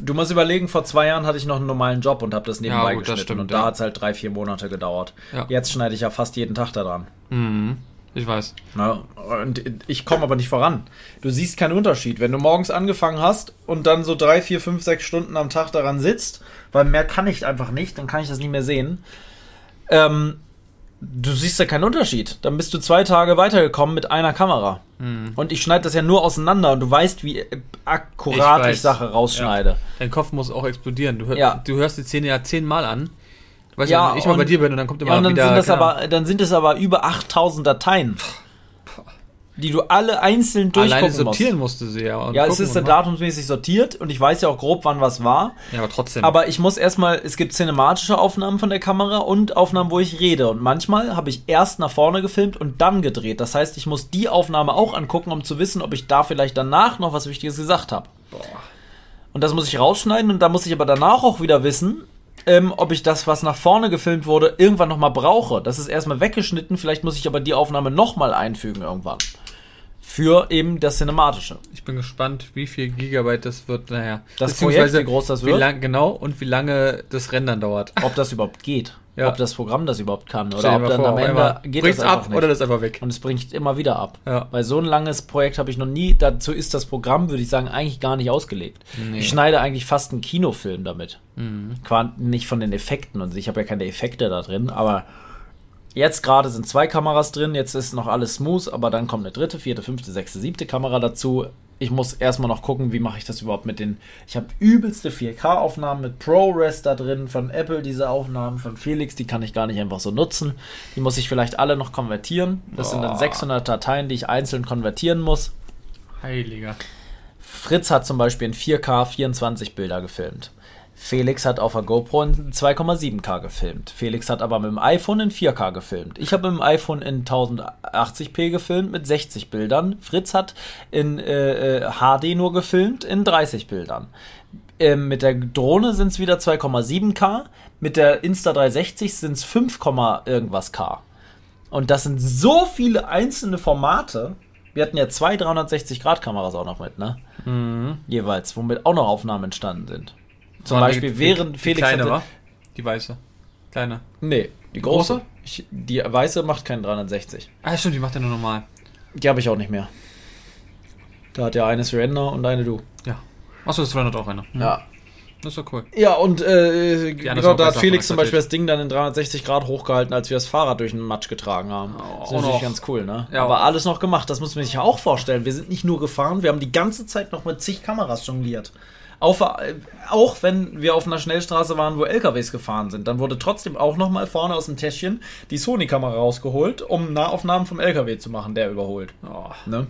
Du musst überlegen, vor zwei Jahren hatte ich noch einen normalen Job und habe das nebenbei Ja, gut, geschnitten. stimmt, und ja. da hat es halt drei, vier Monate gedauert. Ja. Jetzt schneide ich ja fast jeden Tag daran. Mhm. Ich weiß. Ne? Und ich komme aber nicht voran. Du siehst keinen Unterschied. Wenn du morgens angefangen hast und dann so drei, vier, fünf, sechs Stunden am Tag daran sitzt, weil mehr kann ich einfach nicht, dann kann ich das nicht mehr sehen. Ähm, du siehst ja keinen Unterschied. Dann bist du zwei Tage weitergekommen mit einer Kamera. Und ich schneide das ja nur auseinander und du weißt, wie äh, akkurat Ich ich, weiß. Sache rausschneide. Dein Kopf muss auch explodieren. Du, hör, Ja. du hörst die Szene ja zehnmal an. Weißt Ja, wenn ich mal bei dir bin und dann kommt immer Ja, und dann wieder. sind, das aber, dann sind es aber über 8000 Dateien. Die du alle einzeln Alleine durchgucken sortieren musst. musste sie ja. und Ja, es ist ja datumsmäßig sortiert und ich weiß ja auch grob, wann was war. Ja, aber trotzdem. Aber ich muss erstmal, es gibt cinematische Aufnahmen von der Kamera und Aufnahmen, wo ich rede. Und manchmal habe ich erst nach vorne gefilmt und dann gedreht. Das heißt, ich muss die Aufnahme auch angucken, um zu wissen, ob ich da vielleicht danach noch was Wichtiges gesagt habe. Und das muss ich rausschneiden und da muss ich aber danach auch wieder wissen, ähm, ob ich das, was nach vorne gefilmt wurde, irgendwann nochmal brauche. Das ist erstmal weggeschnitten, vielleicht muss ich aber die Aufnahme nochmal einfügen irgendwann. Für eben das Cinematische. Ich bin gespannt, wie viel Gigabyte das wird. Naja, Das Projekt, wie groß das Wie wird? lang, genau, und wie lange das Rendern dauert. Ob das überhaupt geht. Ja. Ob das Programm das überhaupt kann. Oder ob dann vor, am Ende geht das einfach ab nicht. oder das einfach weg. Und es bricht immer wieder ab. Ja. Weil so ein langes Projekt habe ich noch nie, dazu ist das Programm, würde ich sagen, eigentlich gar nicht ausgelegt. Nee. Mhm. Ich schneide eigentlich fast einen Kinofilm damit. Qua- Nicht von den Effekten und ich habe ja keine Effekte da drin, aber jetzt gerade sind zwei Kameras drin, jetzt ist noch alles smooth, aber dann kommt eine dritte, vierte, fünfte, sechste, siebte Kamera dazu. Ich muss erstmal noch gucken, wie mache ich das überhaupt mit den. Ich habe übelste 4K-Aufnahmen mit ProRes da drin von Apple, diese Aufnahmen von Felix, die kann ich gar nicht einfach so nutzen. Die muss ich vielleicht alle noch konvertieren. Das sind dann Boah. 600 Dateien, die ich einzeln konvertieren muss. Heiliger. Fritz hat zum Beispiel in 4K 24 Bilder gefilmt. Felix hat auf der GoPro in 2,7K gefilmt. Felix hat aber mit dem iPhone in 4K gefilmt. Ich habe mit dem iPhone in 1080p gefilmt mit 60 Bildern. Fritz hat in äh, äh, HD nur gefilmt in 30 Bildern. Ähm, mit der Drohne sind es wieder 2,7K. Mit der Insta360 sind es 5, irgendwas K. Und das sind so viele einzelne Formate. Wir hatten ja zwei 360-Grad-Kameras auch noch mit, ne? Jeweils, womit auch noch Aufnahmen entstanden sind. Zum Waren Beispiel die, während die Felix kleine hatte, war? Die weiße. Kleine. Nee, die große? große. Ich, die weiße macht keinen 360. Ah, stimmt, die macht ja nur normal. Die habe ich auch nicht mehr. Da hat ja eine Surrender und eine du. Ja. Achso, das war auch einer. Ja. Das ist doch cool. Ja, und äh, genau, da hat Felix zum Beispiel das Ding dann in 360 Grad hochgehalten, als wir das Fahrrad durch den Matsch getragen haben. Oh, das ist natürlich noch. ganz cool, ne? Ja. Aber alles noch gemacht, das muss man sich ja auch vorstellen. Wir sind nicht nur gefahren, wir haben die ganze Zeit noch mit zig Kameras jongliert. Auf, auch wenn wir auf einer Schnellstraße waren, wo LKWs gefahren sind, dann wurde trotzdem auch noch mal vorne aus dem Täschchen die Sony-Kamera rausgeholt, um Nahaufnahmen vom LKW zu machen, der überholt. Oh. Ne?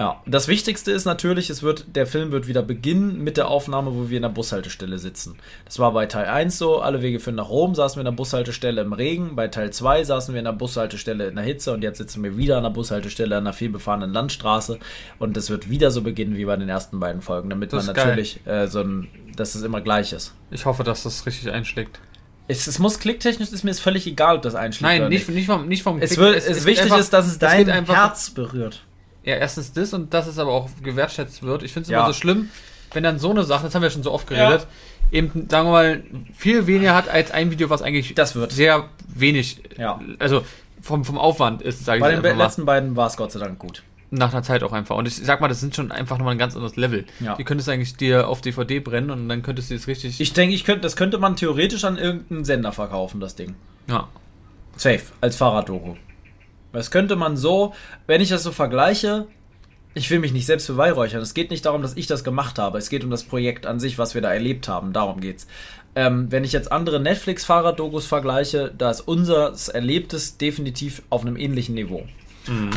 Ja, das Wichtigste ist natürlich, es wird, der Film wird wieder beginnen mit der Aufnahme, wo wir in der Bushaltestelle sitzen. Das war bei Teil 1 so, alle Wege führen nach Rom, saßen wir in der Bushaltestelle im Regen, bei Teil 2 saßen wir in der Bushaltestelle in der Hitze und jetzt sitzen wir wieder an der Bushaltestelle an einer vielbefahrenen Landstraße und es wird wieder so beginnen wie bei den ersten beiden Folgen, damit Das man natürlich äh, so ein, dass es immer gleich ist. Ich hoffe, dass das richtig einschlägt. Es, es muss klicktechnisch, ist mir es völlig egal, ob das einschlägt Nein, oder nicht, nicht vom, nicht vom Es, Klick. wird, es, wichtig geht einfach- ist, dass es es dein einfach- Herz berührt. Ja, erstens das und dass es aber auch gewertschätzt wird. Ich finde es Ja. immer so schlimm, wenn dann so eine Sache, das haben wir schon so oft geredet, eben, sagen wir mal, viel weniger hat als ein Video, was eigentlich Das wird. sehr wenig, Ja. also vom, vom Aufwand ist, sage ich Bei jetzt den einfach mal. letzten beiden war es Gott sei Dank gut. Nach einer Zeit auch einfach. Und ich sag mal, das sind schon einfach nochmal ein ganz anderes Level. Ja. Die könntest du eigentlich dir auf DVD brennen und dann könntest du es richtig. Ich denke, ich könnte, das könnte man theoretisch an irgendeinen Sender verkaufen, das Ding. ja. Safe, als Fahrraddoku. Das könnte man so, wenn ich das so vergleiche, ich will mich nicht selbst beweihräuchern. Es geht nicht darum, dass ich das gemacht habe. Es geht um das Projekt an sich, was wir da erlebt haben. Darum geht's. Ähm, wenn ich jetzt andere Netflix-Fahrraddokus vergleiche, da ist unser Erlebtes definitiv auf einem ähnlichen Niveau.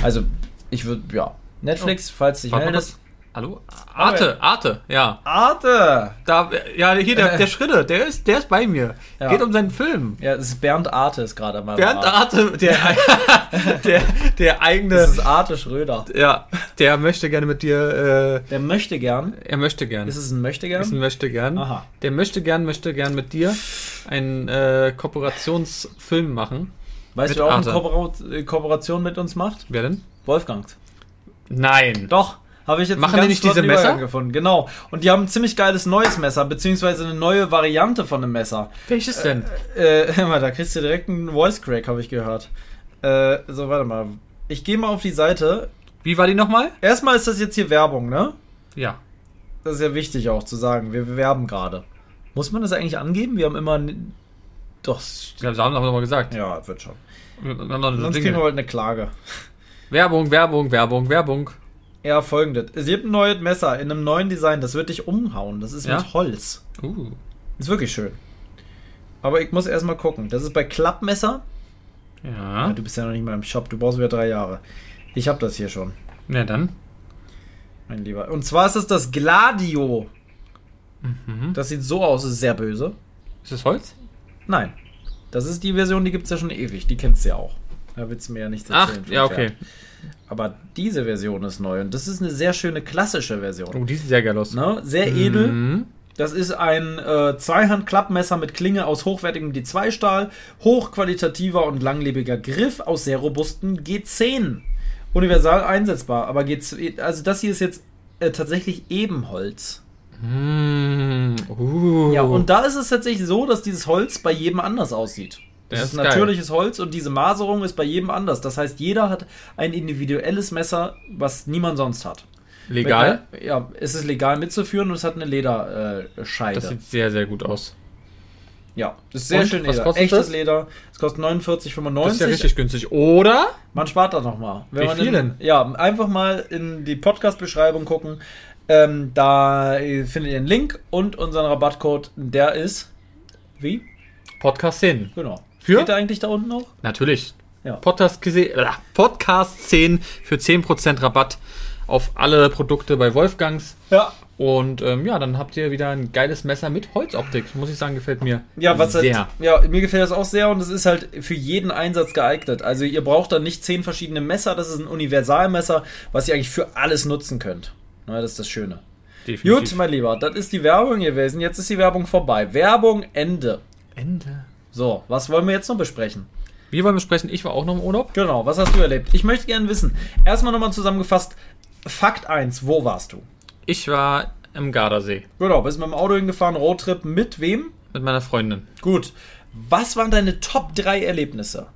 Also, ich würde, ja. Netflix, falls dich meldest. Hallo? Arte, Arte, ja. Arte! Da, ja, hier, der, der Schritte, der ist, der ist bei mir. Ja. Geht um seinen Film. Ja, es ist Bernd Arte ist gerade mal. Bernd Arte, der, der, der eigene, Das ist Arte Schröder. ja, der möchte gerne mit dir, Der möchte gern. äh, er möchte gern. Ist es ein möchte gern? Ist ein möchte gern. Aha. Der möchte gern, möchte gern mit dir einen äh, Kooperationsfilm machen. Weißt du, wer auch eine Arte. Äh, Kooperation mit uns macht? Wer denn? Wolfgang. Nein. Doch. Habe ich jetzt Machen die nicht diese Messer? Gefunden. Genau. Und die haben ein ziemlich geiles neues Messer, beziehungsweise eine neue Variante von einem Messer. Welches denn? Äh, hör mal, da kriegst du direkt einen Voice Crack, habe ich gehört. Äh, so, warte mal. Ich gehe mal auf die Seite. Wie war die nochmal? Erstmal ist das jetzt hier Werbung, ne? Ja. Das ist ja wichtig auch zu sagen. Wir bewerben gerade. Muss man das eigentlich angeben? Wir haben immer. Doch. Ja, das haben wir doch mal gesagt. Ja, wird schon. Wir eine Sonst kriegen wir heute eine Klage. Werbung, Werbung, Werbung, Werbung. Ja, folgendes. Es gibt ein neues Messer in einem neuen Design. Das wird dich umhauen. Das ist Ja? mit Holz. Uh. Ist wirklich schön. Aber ich muss erstmal gucken. Das ist bei Klappmesser. Ja. Ja, du bist ja noch nicht mal im Shop. Du brauchst wieder drei Jahre. Ich habe das hier schon, Na dann. mein Lieber. Und zwar ist es das Gladio. Mhm. Das sieht so aus, ist sehr böse. Ist das Holz? Nein. Das ist die Version, die gibt es ja schon ewig. Die kennst du ja auch. Da willst du mir ja nichts Ach, erzählen. vom ja, okay. Pferd. Aber diese Version ist neu und das ist eine sehr schöne klassische Version. Oh, die sieht sehr geil aus. Ne? Sehr edel. Mhm. Das ist ein äh, Zweihand-Klappmesser mit Klinge aus hochwertigem D2-Stahl, hochqualitativer und langlebiger Griff aus sehr robusten G10. Universal einsetzbar, aber G2, also das hier ist jetzt äh, tatsächlich Ebenholz. Mhm. Uh. Ja, und da ist es tatsächlich so, dass dieses Holz bei jedem anders aussieht. Das, Das ist ist natürliches Holz und diese Maserung ist bei jedem anders. Das heißt, jeder hat ein individuelles Messer, was niemand sonst hat. legal. Mit, ja, es ist legal mitzuführen und es hat eine Lederscheide. Scheide. Das sieht sehr, sehr gut aus. Ja, ist sehr Und, schön was Leder. kostet Echtes das? Leder. Es kostet 49,95. Das ist ja richtig günstig. Oder? Man spart da nochmal. Wie viel denn? Ja, einfach mal in die Podcast-Beschreibung gucken. Ähm, da findet ihr einen Link und unseren Rabattcode. Der ist. Wie? Podcast 10. Genau. Für? Steht der eigentlich da unten noch? Natürlich. Ja. Podcast, gese- äh, Podcast 10 für 10% Rabatt auf alle Produkte bei Wolfgangs. Ja. Und ähm, ja, dann habt ihr wieder ein geiles Messer mit Holzoptik. Muss ich sagen, gefällt mir Ja, was sehr. Halt, ja, mir gefällt das auch sehr und es ist halt für jeden Einsatz geeignet. Also ihr braucht dann nicht zehn verschiedene Messer, das ist ein Universalmesser, was ihr eigentlich für alles nutzen könnt. Na, das ist das Schöne. Definitiv. Gut, mein Lieber, das ist die Werbung gewesen. Jetzt ist die Werbung vorbei. Werbung Ende. Ende. So, was wollen wir jetzt noch besprechen? Wir wollen besprechen, ich war auch noch im Urlaub. Genau, was hast du erlebt? Ich möchte gerne wissen. Erstmal nochmal zusammengefasst. Fakt 1, wo warst du? Ich war im Gardasee Genau, bist mit dem Auto hingefahren, Roadtrip mit wem? mit meiner Freundin. Gut. Was waren deine Top 3 Erlebnisse?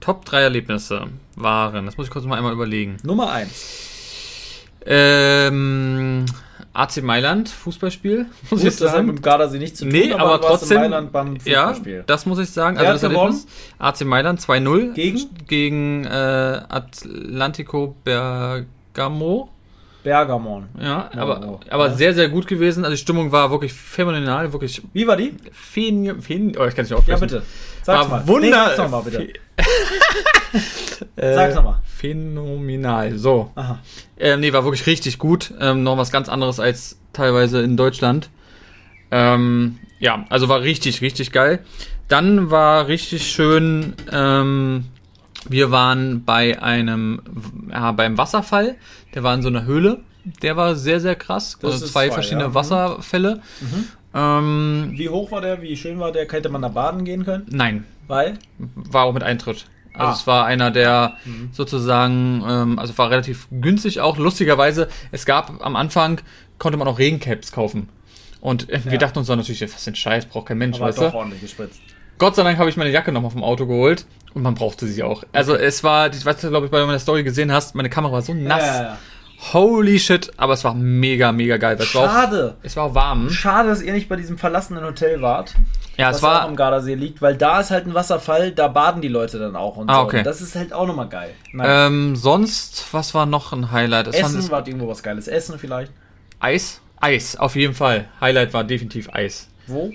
Top 3 Erlebnisse waren, das muss ich kurz mal einmal überlegen. Nummer 1. Ähm, AC Mailand, Fußballspiel, muss Gut, ich das hat mit sagen. dem Gardasee nichts zu tun, Nee, aber warst trotzdem. Mailand beim ja, Fußballspiel. das muss ich sagen. Wer Also das hat Erlebnis. AC Mailand 2-0. Gegen? Gegen äh, Atlantico Bergamo. Bergamon. Ja, aber, aber Ja. sehr, sehr gut gewesen. Also die Stimmung war wirklich phänomenal, wirklich Wie war die? phen, phen, oh, ich kann es nicht aussprechen. Ja, bitte. Sag's War mal. wunder- mal, bitte. Äh, Sag's nochmal. Phänomenal. So. Aha. Ähm, nee, war wirklich richtig gut. Ähm, noch was ganz anderes als teilweise in Deutschland. Ähm, ja, also war richtig, richtig geil. Dann war richtig schön, ähm, wir waren bei einem, ja, beim Wasserfall. Der war in so einer Höhle. Der war sehr, sehr krass. Das Also zwei zwei, verschiedene ja. Mhm. Wasserfälle. Ähm, Wie hoch war der? Wie schön war der? Hätte man da baden gehen können? nein, Weil? war auch mit Eintritt. Also Ah. es war einer der sozusagen, ähm, also war relativ günstig auch. Lustigerweise, es gab am Anfang, konnte man auch Regencaps kaufen. Und äh, Ja. wir dachten uns dann natürlich, was für ein Scheiß, braucht kein Mensch, Aber weißt doch du? ordentlich gespritzt. Gott sei Dank habe ich meine Jacke nochmal vom Auto geholt und man brauchte sie auch. Also es war, ich weiß nicht, glaube ich, bei meiner Story gesehen hast, meine Kamera war so nass. Ja, ja. Holy shit, aber es war mega, mega geil. Es war, auch, Schade. es war auch warm. Schade, dass ihr nicht bei diesem verlassenen Hotel wart. Ja, es war, am Gardasee liegt, weil da ist halt ein Wasserfall, da baden die Leute dann auch und Ah, so. okay. Und das ist halt auch nochmal geil. Ähm, sonst, was war noch ein Highlight? Es Essen war irgendwo was Geiles. Essen vielleicht. Eis? Eis, auf jeden Fall. Highlight war definitiv Eis. Wo?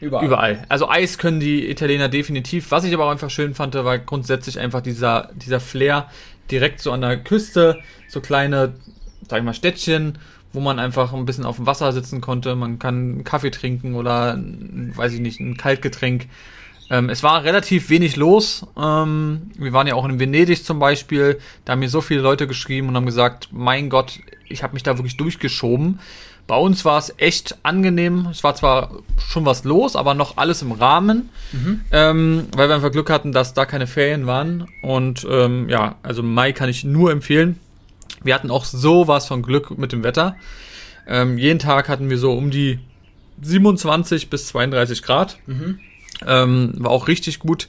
Überall. Überall. Also Eis können die Italiener definitiv. Was ich aber auch einfach schön fand, war grundsätzlich einfach dieser, dieser Flair direkt so an der Küste, so kleine, sag ich mal, Städtchen, wo man einfach ein bisschen auf dem Wasser sitzen konnte. Man kann einen Kaffee trinken oder, weiß ich nicht, ein Kaltgetränk. Ähm, es war relativ wenig los. Ähm, wir waren ja auch in Venedig zum Beispiel. Da haben mir so viele Leute geschrieben und haben gesagt, mein Gott, ich habe mich da wirklich durchgeschoben. Bei uns war es echt angenehm. Es war zwar schon was los, aber noch alles im Rahmen, ähm, weil wir einfach Glück hatten, dass da keine Ferien waren. Und ähm, ja, also Mai kann ich nur empfehlen. Wir hatten auch sowas von Glück mit dem Wetter. Ähm, jeden Tag hatten wir so um die 27 bis 32 Grad. Ähm, war auch richtig gut.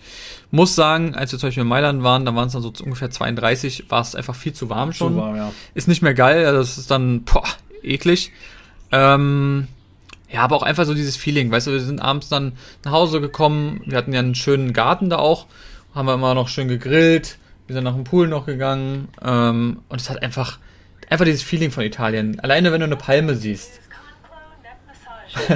Muss sagen, als wir zum Beispiel in Mailand waren, da waren es dann so ungefähr 32, war es einfach viel zu warm schon. Zu warm, ja. Ist nicht mehr geil, also das ist dann, boah, eklig. Ähm, ja, aber auch einfach so dieses Feeling, weißt du, wir sind abends dann nach Hause gekommen, wir hatten ja einen schönen Garten da auch, haben wir immer noch schön gegrillt, wir sind nach dem Pool noch gegangen, ähm, und es hat einfach, einfach dieses Feeling von Italien. Alleine wenn du eine Palme siehst,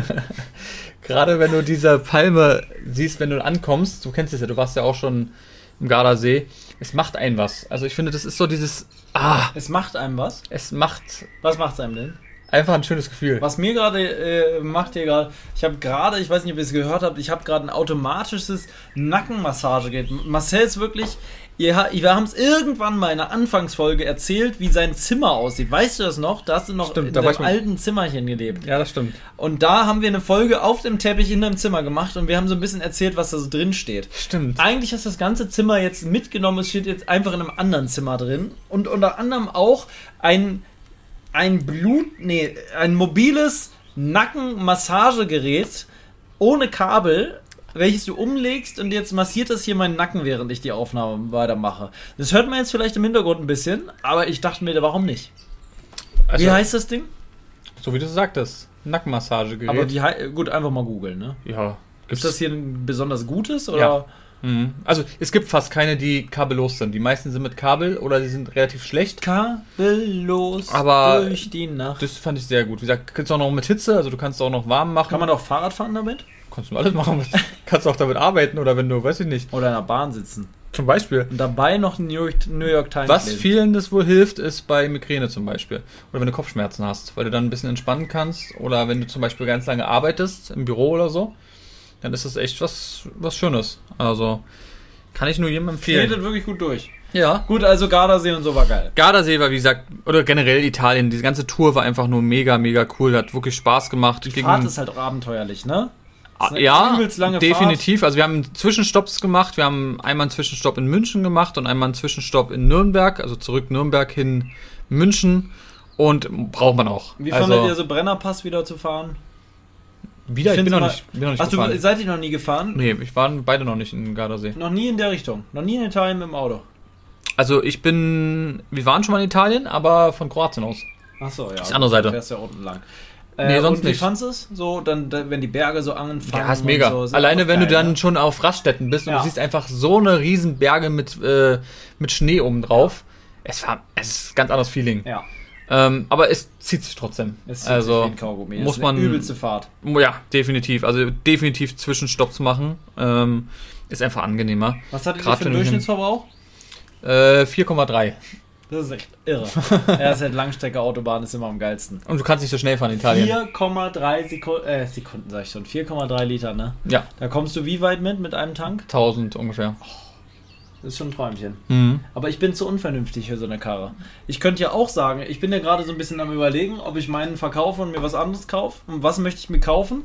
gerade wenn du diese Palme siehst, wenn du ankommst, du kennst es ja, du warst ja auch schon im Gardasee. Es macht einen was. Also ich finde, das ist so dieses, ah, Es macht einem was. es macht Was macht es einem denn? Einfach ein schönes Gefühl. Was mir gerade äh, macht hier gerade, ich habe gerade, ich weiß nicht, ob ihr es gehört habt, ich habe gerade ein automatisches Nackenmassagegerät. Marcel ist wirklich, ihr, wir haben es irgendwann mal in einer Anfangsfolge erzählt, wie sein Zimmer aussieht. Weißt du das noch? Da hast du noch Stimmt, in deinem mal- alten Zimmerchen gelebt. Ja, das stimmt. Und da haben wir eine Folge auf dem Teppich in deinem Zimmer gemacht und wir haben so ein bisschen erzählt, was da so drin steht. Stimmt. Eigentlich hast du das ganze Zimmer jetzt mitgenommen, es steht jetzt einfach in einem anderen Zimmer drin. Und unter anderem auch ein, ein Blut, nee, ein mobiles Nackenmassagegerät ohne Kabel, welches du umlegst und jetzt massiert das hier meinen Nacken, während ich die Aufnahme weitermache. Das hört man jetzt vielleicht im Hintergrund ein bisschen, aber ich dachte mir, warum nicht? Also, Wie heißt das Ding? So wie du sagtest. Nackenmassagegerät. Aber wie gut, einfach mal googeln, ne? ja. Ist das hier ein besonders gutes oder? Ja. Mhm. Also es gibt fast keine, die kabellos sind. Die meisten sind mit Kabel oder die sind relativ schlecht. Kabellos Aber durch die Nacht. Das fand ich sehr gut. Wie gesagt, kannst du auch noch mit Hitze, also du kannst auch noch warm machen. Kann man doch Fahrrad fahren damit? kannst du alles machen. kannst auch damit arbeiten oder wenn du, weiß ich nicht. Oder in der Bahn sitzen. Zum Beispiel. Und dabei noch New York, New York Times Was lesen. vielen das wohl hilft, ist bei Migräne zum Beispiel. Oder wenn du Kopfschmerzen hast, weil du dann ein bisschen entspannen kannst. Oder wenn du zum Beispiel ganz lange arbeitest, im Büro oder so, dann ist das echt was, was Schönes. Also kann ich nur jedem empfehlen. Redet wirklich gut durch. Ja. Gut, also Gardasee und so war geil. Gardasee war, wie gesagt, oder generell Italien, diese ganze Tour war einfach nur mega, mega cool. Hat wirklich Spaß gemacht. Die Fahrt ist halt auch abenteuerlich, ne? Ah, ja, definitiv. Also wir haben Zwischenstopps gemacht. Wir haben einmal einen Zwischenstopp in München gemacht und einmal einen Zwischenstopp in Nürnberg, also zurück Nürnberg hin München. Und braucht man auch. Wie also, fandet ihr so Brennerpass wieder zu fahren? Wieder, ich bin noch immer- nicht, bin noch nicht Ach, du gefahren. seid ihr noch nie gefahren? Nee, ich waren beide noch nicht in Gardasee. Noch nie in der Richtung. Noch nie in Italien mit dem Auto. Also ich bin, wir waren schon mal in Italien, aber von Kroatien aus. Ach so, ja. die andere Seite. Du fährst ja unten lang. Äh, Nee, sonst und wie nicht. fandest du es? So, dann, wenn die Berge so anfangen. Ja, ist mega. so, ist Alleine wenn du geil, dann ne? schon auf Raststätten bist und Ja. du siehst einfach so eine riesen Berge mit, äh, mit Schnee oben drauf. Es war, es ist ein ganz anderes Feeling. Ja, Ähm, aber es zieht sich trotzdem. es zieht sich also wie ein Kaugummi. muss man- übelste Fahrt. ja, definitiv. Also definitiv Zwischenstopps machen. Ähm, ist einfach angenehmer. Was hattet ihr für einen Durchschnittsverbrauch? Äh, 4,3. Das ist echt irre. er ist halt Langstrecke Autobahn, ist immer am geilsten. Und du kannst nicht so schnell fahren in Italien. 4,3 Sekunden, äh, Sekunden sag ich schon, 4,3 Liter, ne? Ja, Da kommst du wie weit mit, mit einem Tank? 1000 ungefähr. Das ist schon ein Träumchen. Mhm. Aber ich bin zu unvernünftig für so eine Karre. Ich könnte ja auch sagen, ich bin ja gerade so ein bisschen am überlegen, ob ich meinen verkaufe und mir was anderes kaufe. Und was möchte ich mir kaufen?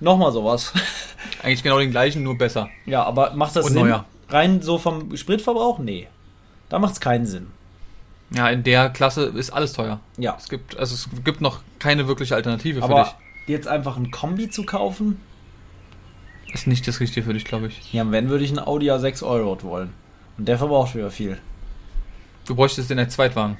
Nochmal sowas. Eigentlich genau den gleichen, nur besser. ja, aber macht das Und Sinn? neuer. Rein so vom Spritverbrauch? Nee. Da macht es keinen Sinn. Ja, in der Klasse ist alles teuer. Ja. Es gibt, also es gibt noch keine wirkliche Alternative für Aber jetzt einfach ein Kombi zu kaufen? dich. Ist nicht das Richtige für dich, glaube ich. Ja, wenn würde ich einen Audi A6 Euro wollen. Und der verbraucht wieder viel. Du bräuchtest den als Zweitwagen.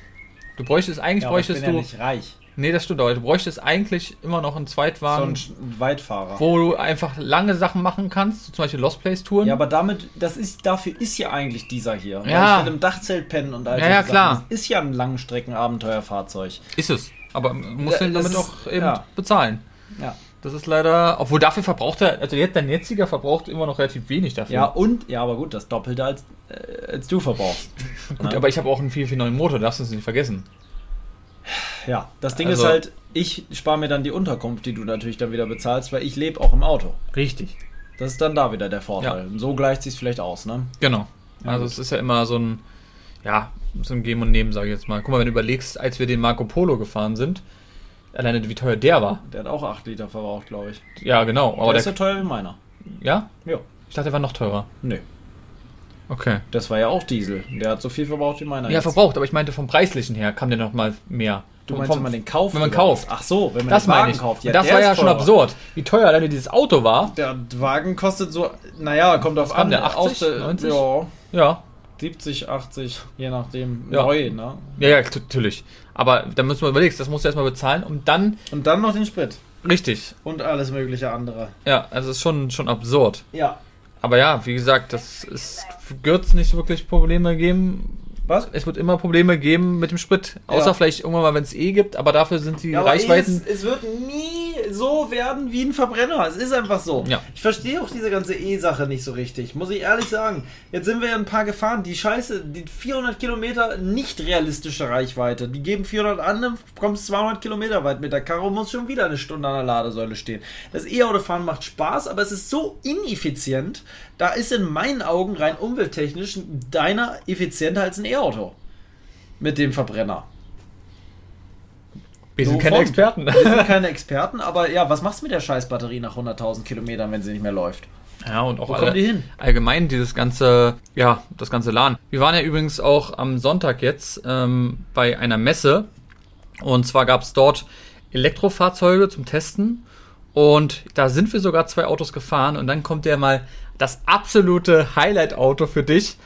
Du bräuchtest, eigentlich Ja, aber ich bräuchtest bin du. ja nicht reich. nee, das stimmt, aber du bräuchtest eigentlich immer noch einen So Zweitwagen, ein Sch- Weitfahrer. wo du einfach lange Sachen machen kannst, so zum Beispiel Lost Place Touren. Ja, aber damit, das ist, dafür ist ja eigentlich dieser hier. Ja. Ich will im Dachzelt pennen und all Ja, ja, klar. Sachen. Das ist ja ein Langstrecken-Abenteuerfahrzeug. ist es. Aber musst du damit ist- auch eben ja. bezahlen. Ja. Das ist leider, obwohl dafür verbraucht er, also jetzt dein jetziger verbraucht immer noch relativ wenig dafür. Ja, und, ja, aber gut, das Doppelte als, äh, als du verbrauchst. Gut, Ja. aber ich habe auch einen 449 Motor, darfst du es nicht vergessen. Ja, das Ding Also- ist halt, ich spare mir dann die Unterkunft, die du natürlich dann wieder bezahlst, weil ich lebe auch im Auto. Richtig. Das ist dann da wieder der Vorteil. Ja. Und so gleicht sich vielleicht aus, ne? Genau. Ja, also gut. es ist ja immer so ein, ja, so ein Geben und Nehmen, sage ich jetzt mal. Guck mal, wenn du überlegst, als wir den Marco Polo gefahren sind, alleine wie teuer der war. Der hat auch 8 Liter verbraucht, glaube ich. Ja, genau. Aber der ist der, so teuer wie meiner. ja? Ja. Ich dachte, der war noch teurer. Nö. Okay. Das war ja auch Diesel. Der hat so viel verbraucht wie meiner. Ja, jetzt. verbraucht, aber ich meinte vom preislichen her kam der noch mal mehr. Du meinst, vom- wenn man den kauft? wenn man kauft. Ach so, wenn man Das den Wagen meine ich. kauft. Und das der war ja schon teurer. absurd. Wie teuer alleine dieses Auto war. Der Wagen kostet so, naja, kommt auf an. der, 80, aus der, 90? Ja, Ja. 70, 80, je nachdem. Ja. Neu, ne? Ja, ja, natürlich. Aber da müssen wir überlegen, das musst du erstmal bezahlen und dann, Und dann noch den Sprit. richtig. Und alles mögliche andere. Ja, also es ist schon, schon absurd. Ja. Aber ja, wie gesagt, das ist, wird es nicht wirklich Probleme geben. Was? Es wird immer Probleme geben mit dem Sprit. Außer Ja. vielleicht irgendwann mal, wenn es eh gibt, aber dafür sind die Ja, aber Reichweiten. Es, es wird nie so werden wie ein Verbrenner. Es ist einfach so. Ja. Ich verstehe auch diese ganze E-Sache nicht so richtig, muss ich ehrlich sagen. Jetzt sind wir ja ein paar gefahren. Die Scheiße, die 400 Kilometer nicht realistische Reichweite. Die geben 400 an, dann kommst 200 Kilometer weit mit der und muss schon wieder eine Stunde an der Ladesäule stehen. Das E-Autofahren macht Spaß, aber es ist so ineffizient. Da ist in meinen Augen rein umwelttechnisch deiner effizienter als ein E-Auto. Mit dem Verbrenner. Wir sind So keine. Experten. Wir sind keine Experten, aber ja, was machst du mit der Scheißbatterie nach 100.000 Kilometern, wenn sie nicht mehr läuft? Ja, und auch Wo alle, die hin? allgemein dieses ganze, ja, das ganze LAN. Wir waren ja übrigens auch am Sonntag jetzt ähm, bei einer Messe und zwar gab es dort Elektrofahrzeuge zum Testen und da sind wir sogar zwei Autos gefahren und dann kommt ja mal das absolute Highlight-Auto für dich.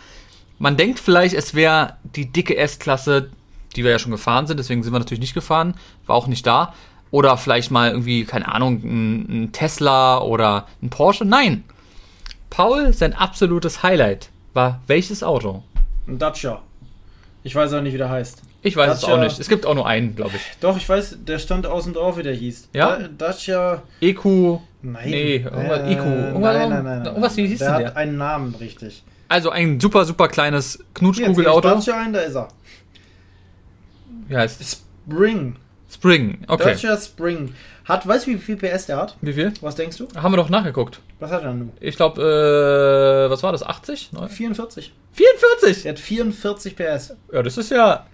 Man denkt vielleicht, es wäre die dicke S-Klasse, die wir ja schon gefahren sind, deswegen sind wir natürlich nicht gefahren, war auch nicht da. Oder vielleicht mal irgendwie, keine Ahnung, ein, ein Tesla oder ein Porsche. Nein, Paul, sein absolutes Highlight war welches Auto? Ein Dacia. Ich weiß auch nicht, wie der heißt. Ich weiß es Dacia. auch nicht. Es gibt auch nur einen, glaube ich. Doch, ich weiß, der stand außen drauf, wie der hieß. Ja? Da, Dacia. EQ. Nein. Nee, irgendwas- Äh, IQ. Irgendwas- nein, nein, nein, irgendwas, wie hieß der denn hat der? einen Namen, richtig. Also ein super, super kleines Knutschkugelauto. Dacia ein, da ist er. Wie heißt es? Spring. Spring. Okay. Dacia Spring. Hat, weißt du, wie viel PS der hat? Wie viel? Was denkst du? Haben wir doch nachgeguckt. Was hat er nun? Ich glaube, äh, was war das? 80? Neun? 44. 44! Der hat 44 PS. Ja, das ist ja.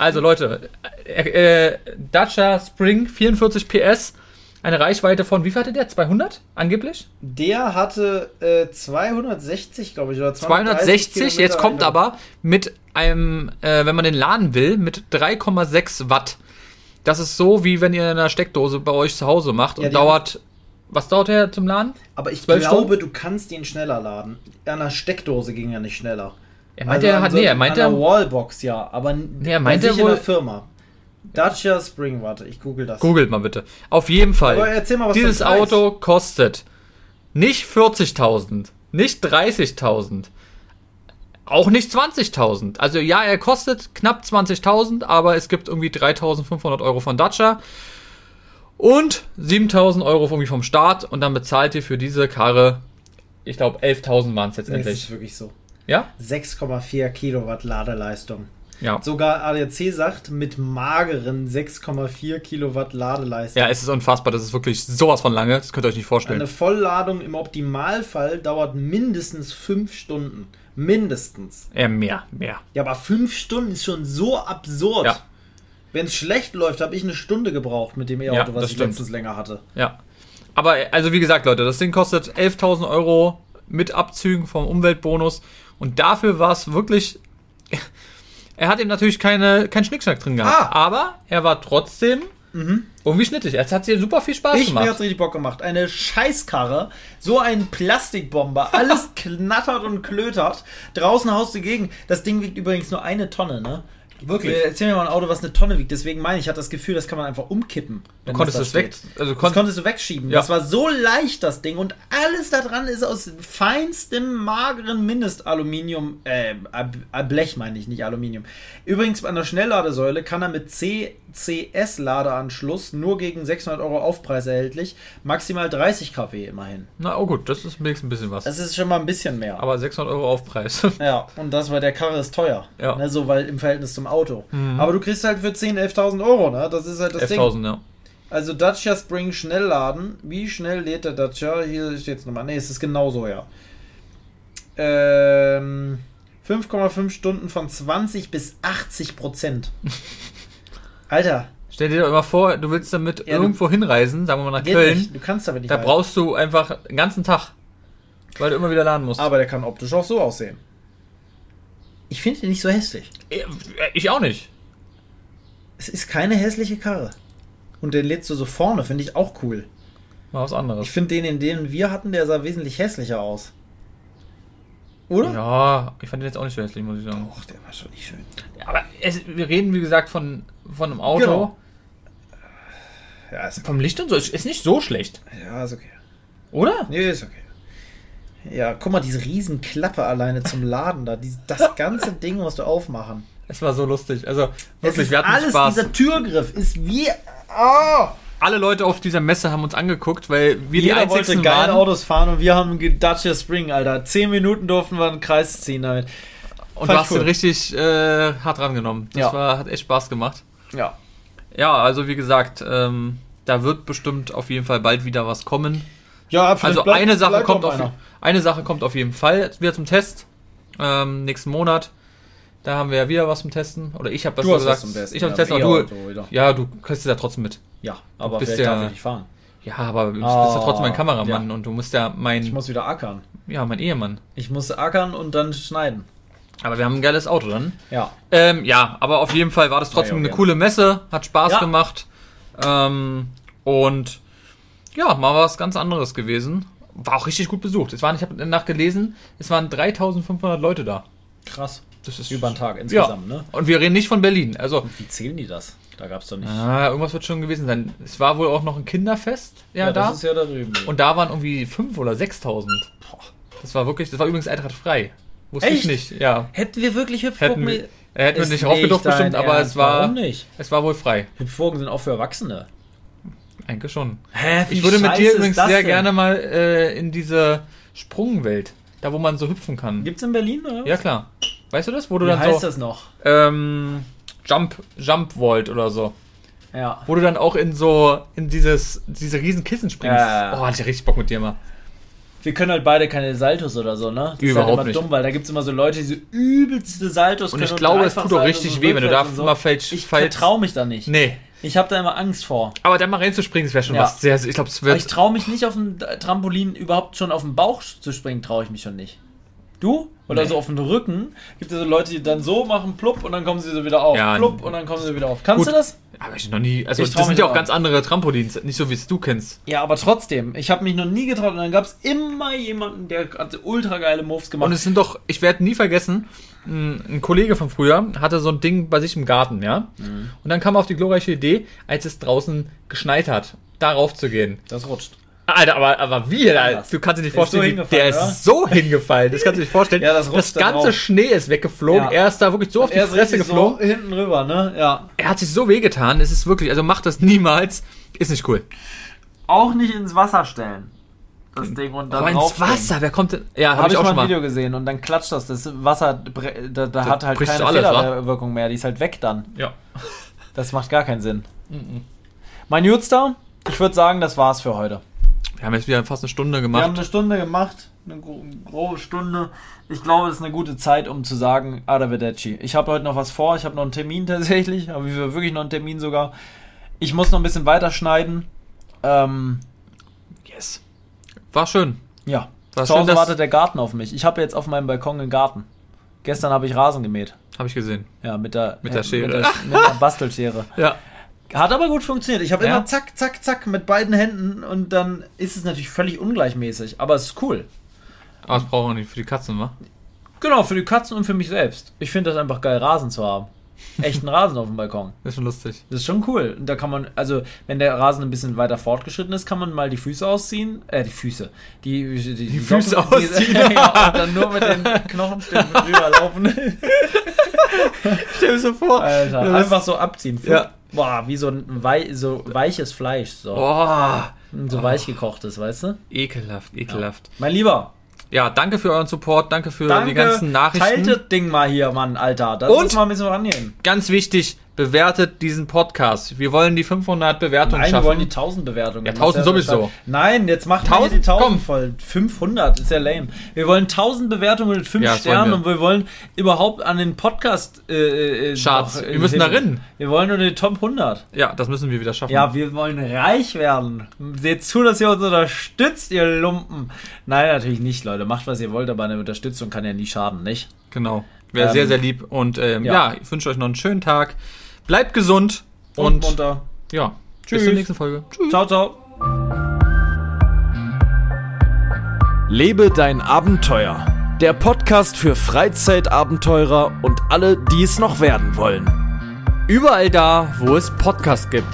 Also Leute, äh, äh, Dacia Spring 44 PS, eine Reichweite von, wie viel hatte der? 200 angeblich? Der hatte äh, 260, glaube ich, oder 260, Kilometer jetzt kommt aber mit einem, äh, wenn man den laden will, mit 3,6 Watt. Das ist so, wie wenn ihr eine Steckdose bei euch zu Hause macht und Ja, die dauert, was dauert der zum Laden? Aber ich 12 glaube, du kannst den schneller laden. An der Steckdose ging er nicht schneller. Er meinte, er an hat, so- nee, er meinte, an der Wallbox, ja, aber Nee, er meinte sich in wohl- der Firma. Dacia Spring, warte, ich google das. googelt mal bitte. Auf jeden Fall. Aber erzähl mal was Dieses. Auto kostet nicht 40.000, nicht 30.000, auch nicht 20.000. Also ja, er kostet knapp 20.000, aber es gibt irgendwie 3.500 Euro von Dacia und 7.000 Euro irgendwie vom Staat und dann bezahlt ihr für diese Karre, ich glaube 11.000 waren es jetzt Nee, endlich. ist wirklich so. Ja? 6,4 Kilowatt Ladeleistung. Ja. Sogar ADAC sagt mit mageren 6,4 Kilowatt Ladeleistung. Ja, es ist unfassbar, das ist wirklich sowas von lange, das könnt ihr euch nicht vorstellen. Eine Vollladung im Optimalfall dauert mindestens 5 Stunden. Mindestens. Eher mehr, mehr. Ja, aber 5 Stunden ist schon so absurd. Ja. Wenn es schlecht läuft, habe ich eine Stunde gebraucht mit dem E-Auto, Ja, was ich stimmt. letztens länger hatte. Ja. Aber, also wie gesagt, Leute, das Ding kostet 11.000 Euro mit Abzügen vom Umweltbonus. Und dafür war es wirklich. Er hat eben natürlich keine, keinen Schnickschnack drin gehabt. Ah. Aber er war trotzdem irgendwie schnittig. Es hat dir super viel Spaß Ich, mir gemacht. hat's richtig Bock gemacht. Eine Scheißkarre, so ein Plastikbomber, alles knattert und klötert. Draußen haust du gegen. Das Ding wiegt übrigens nur eine Tonne, ne? Wirklich? Äh, Erzähl mir mal ein Auto, was eine Tonne wiegt. Deswegen meine ich, ich hatte das Gefühl, das kann man einfach umkippen. Du konntest das es weg. Also Das kon konntest du wegschieben. Ja. Das war so leicht, das Ding. Und alles da dran ist aus feinstem, mageren Mindestaluminium, äh, Blech meine ich, nicht Aluminium. Übrigens, an der Schnellladesäule kann er mit CCS-Ladeanschluss nur gegen 600 Euro Aufpreis erhältlich. Maximal 30 kW immerhin. Na, oh gut, das ist wenigstens ein bisschen was. Das ist schon mal ein bisschen mehr. Aber 600 Euro Aufpreis. ja, und das, weil der Karre ist teuer. Ja. Ne, so, weil im Verhältnis zum Auto. Aber du kriegst halt für 10.000, 11.000 Euro, ne? Das ist halt das Ding. 11.000, ja. Also Dacia Spring Schnellladen. Wie schnell lädt der Dacia? Hier steht es nochmal. Ne, es ist genauso, ja. Ähm, 5,5 Stunden von 20 bis 80 Prozent. Alter, Stell dir doch mal vor, du willst damit Ja, du- irgendwo hinreisen, sagen wir mal nach Köln. nicht. Du kannst damit nicht Da rein. brauchst du einfach den ganzen Tag. Weil du immer wieder laden musst. Aber der kann optisch auch so aussehen. Ich finde ihn nicht so hässlich. Ich auch nicht. Es ist keine hässliche Karre. Und den lädst du so vorne, finde ich auch cool. Mal was anderes. Ich finde den, in den wir hatten, der sah wesentlich hässlicher aus. Oder? Ja, ich fand den jetzt auch nicht so hässlich, muss ich sagen. Och, der war schon nicht schön. Aber es, wir reden, wie gesagt, von, von einem Auto. Genau. Ja, ist, Vom Licht und so. Ist, ist nicht so schlecht. ja, ist okay. Oder? Nee, ist okay. Ja, guck mal, diese riesen Klappe alleine zum Laden da. Dies, das ganze Ding musst du aufmachen. Es war so lustig. Also, wirklich, wir hatten alles, Spaß. dieser Türgriff ist wie. Oh, alle Leute auf dieser Messe haben uns angeguckt, weil wir Jeder die wollte einzigen geile waren. Autos fahren und wir haben Dacia Spring, Alter. Zehn Minuten durften wir einen Kreis ziehen damit. Und Fand du hast den cool. richtig äh, hart rangenommen. Das Ja. war, hat echt Spaß gemacht. Ja. Ja, also wie gesagt, ähm, da wird bestimmt auf jeden Fall bald wieder was kommen. Ja, Also eine Sache kommt auf eine Sache kommt auf jeden Fall wieder zum Test. Ähm, nächsten Monat. Da haben wir ja wieder was zum Testen. Oder ich habe das Du hast gesagt. was zum Testen. Ich habe ja, Testen, aber du. wieder. Ja, du kriegst es ja trotzdem mit. Ja, aber bist vielleicht ja- darf ich nicht fahren. Ja, aber du bist Oh, ja trotzdem mein Kameramann ja. und du musst ja mein, Ich muss wieder ackern. ja, mein Ehemann. Ich muss ackern und dann schneiden. Aber wir haben ein geiles Auto dann. Ja. Ähm, ja, aber auf jeden Fall war das trotzdem Ja, eine gerne. coole Messe, hat Spaß Ja. gemacht. Ähm, und ja, mal was ganz anderes gewesen. War auch richtig gut besucht. Es waren, ich habe danach gelesen, es waren 3500 Leute da. Krass. Das ist Über den Tag insgesamt, ne? Und wir reden nicht von Berlin. Also, Wie zählen die das? Da gab es doch nicht. ah, irgendwas wird schon gewesen sein. Es war wohl auch noch ein Kinderfest ja, da. das ist ja da drüben. und da waren irgendwie 5 oder 6000. Das war wirklich, das war übrigens Eintracht frei. Wusste ich Echt? nicht, ja. hätten wir wirklich Hätten wir, äh, hätten wir Ist nicht raufgedurft nicht bestimmt, aber Ernst. es war, Warum nicht? es war wohl frei. Hüpfburgen sind auch für Erwachsene. Eigentlich schon. Hä, Ich würde mit dir übrigens sehr gerne mal äh, in diese Sprungwelt, da wo man so hüpfen kann. Gibt's in Berlin, oder? Ja klar. Weißt du das? Wo du Wie dann heißt so das noch? ähm, Jump Jump Vault oder so, Ja. wo du dann auch in so in dieses diese riesen Kissen springst. Ja. Oh, hatte ich richtig Bock mit dir mal. Wir können halt beide keine Saltos oder so, ne? Das ist Überhaupt halt immer nicht. dumm, weil da gibt's immer so Leute, die so übelste Saltos Und können. ich glaube, es tut Saltos richtig weh, wenn du da und mal falsch Ich vertraue mich da nicht. Nee, Ich habe da immer Angst vor. aber da mal reinzuspringen, das wäre schon Ja. was sehr ich glaube, es Aber ich wird traue mich nicht auf dem Trampolin, überhaupt schon auf dem Bauch zu springen, traue ich mich schon nicht. Du? Oder Nee. so auf dem Rücken? Gibt es so Leute, die dann so machen, plupp, und dann kommen sie so wieder auf. Ja, plupp, und dann kommen sie wieder auf. Kannst Gut. du das? aber ich noch nie, also Ich das sind ja auch auch. ganz andere Trampolins, nicht so wie es du kennst. Ja, aber trotzdem. Ich habe mich noch nie getraut. Und dann gab es immer jemanden, der hat ultra geile Moves gemacht. Und es sind doch, ich werde nie vergessen, ein, ein Kollege von früher hatte so ein Ding bei sich im Garten, ja. Mhm. Und dann kam er auf die glorreiche Idee, als es draußen geschneit hat, darauf zu gehen. das rutscht. Alter, aber, aber wie? Alter? Du kannst dir nicht Der ist so vorstellen, der oder? ist so hingefallen. Das kannst du dir nicht vorstellen. Ja, das das da ganze drauf. Schnee ist weggeflogen. Ja. Er ist da wirklich so auf die Fresse geflogen. so hinten rüber, ne? Ja. Er hat sich so wehgetan. Es ist wirklich, also macht das niemals. Ist nicht cool. Auch nicht ins Wasser stellen. Das Ding und dann Aber ins draufspringen. Wasser, wer kommt denn? Ja, Habe habe ich auch mal schon ein mal. Video gesehen und dann klatscht das. Das Wasser, da, da hat halt keine alles, wa? Fehlerwirkung mehr. Die ist halt weg dann. Ja. Das macht gar keinen Sinn. Mein Jutster, ich würde sagen, das war's für heute. Wir haben jetzt wieder fast eine Stunde Wir haben gemacht. eine Stunde gemacht, eine gro grobe Stunde. Ich glaube, es ist eine gute Zeit, um zu sagen, Arrivederci. Ich habe heute noch was vor, ich habe noch einen Termin tatsächlich, aber wir wirklich noch einen Termin sogar. Ich muss noch ein bisschen weiterschneiden. Ähm, Yes. War schön. ja. War Zu schön, Hause dass- wartet der Garten auf mich. Ich habe jetzt auf meinem Balkon einen Garten. Gestern habe ich Rasen gemäht. Habe ich gesehen. Ja, mit der, Mit der Schere. Mit der, mit der Bastelschere. Ja. Hat aber gut funktioniert. Ich habe Ja? immer zack, zack, zack mit beiden Händen und dann ist es natürlich völlig ungleichmäßig. Aber es ist cool. Aber das brauchen wir nicht für die Katzen, wa? Genau, für die Katzen und für mich selbst. Ich finde das einfach geil, Rasen zu haben. Echten Rasen auf dem Balkon. Das ist schon lustig. Das ist schon cool. Und da kann man, also, wenn der Rasen ein bisschen weiter fortgeschritten ist, kann man mal die Füße ausziehen. Äh, die Füße. Die, die, die, Füße Socken- ausziehen. ja, und dann nur mit den Knochenstücken rüberlaufen. Stell dir so vor. Alter, einfach so abziehen. Ja. Boah, wie so ein wei so weiches Fleisch. So, Oh, so weich gekochtes, weißt du? ekelhaft, ekelhaft. Mein Lieber, Ja. danke für euren Support, danke für danke. die ganzen Nachrichten. Teilt das Ding mal hier, Mann, Alter. Das Und? muss mal ein bisschen rangehen. Ganz wichtig, bewertet diesen Podcast. Wir wollen die 500 Bewertungen Nein, wir schaffen. wollen die 1000 Bewertungen. Ja, 1000 Das ist sowieso. Nein, jetzt macht mal 1000? hier die 1000 Komm. voll. 500 ist ja lame. Wir wollen 1000 Bewertungen mit 5 Ja, Sternen wir. und wir wollen überhaupt an den Podcast äh, äh, Charts. äh, Wir müssen da rein. Wir wollen nur die Top 100. ja, das müssen wir wieder schaffen. Ja, wir wollen reich werden. Seht zu, dass ihr uns unterstützt, ihr Lumpen. Nein, natürlich nicht, Leute. Macht, was ihr wollt, aber eine Unterstützung kann ja nie schaden, nicht? Genau. Wäre Ähm, sehr, sehr lieb. Und ähm, ja. ja. ich wünsche euch noch einen schönen Tag. Bleibt gesund. Und, Und, munter. ja, Tschüss. bis zur nächsten Folge. Tschüss. Ciao, ciao. Lebe dein Abenteuer. Der Podcast für Freizeitabenteurer und alle, die es noch werden wollen. Überall da, wo es Podcasts gibt.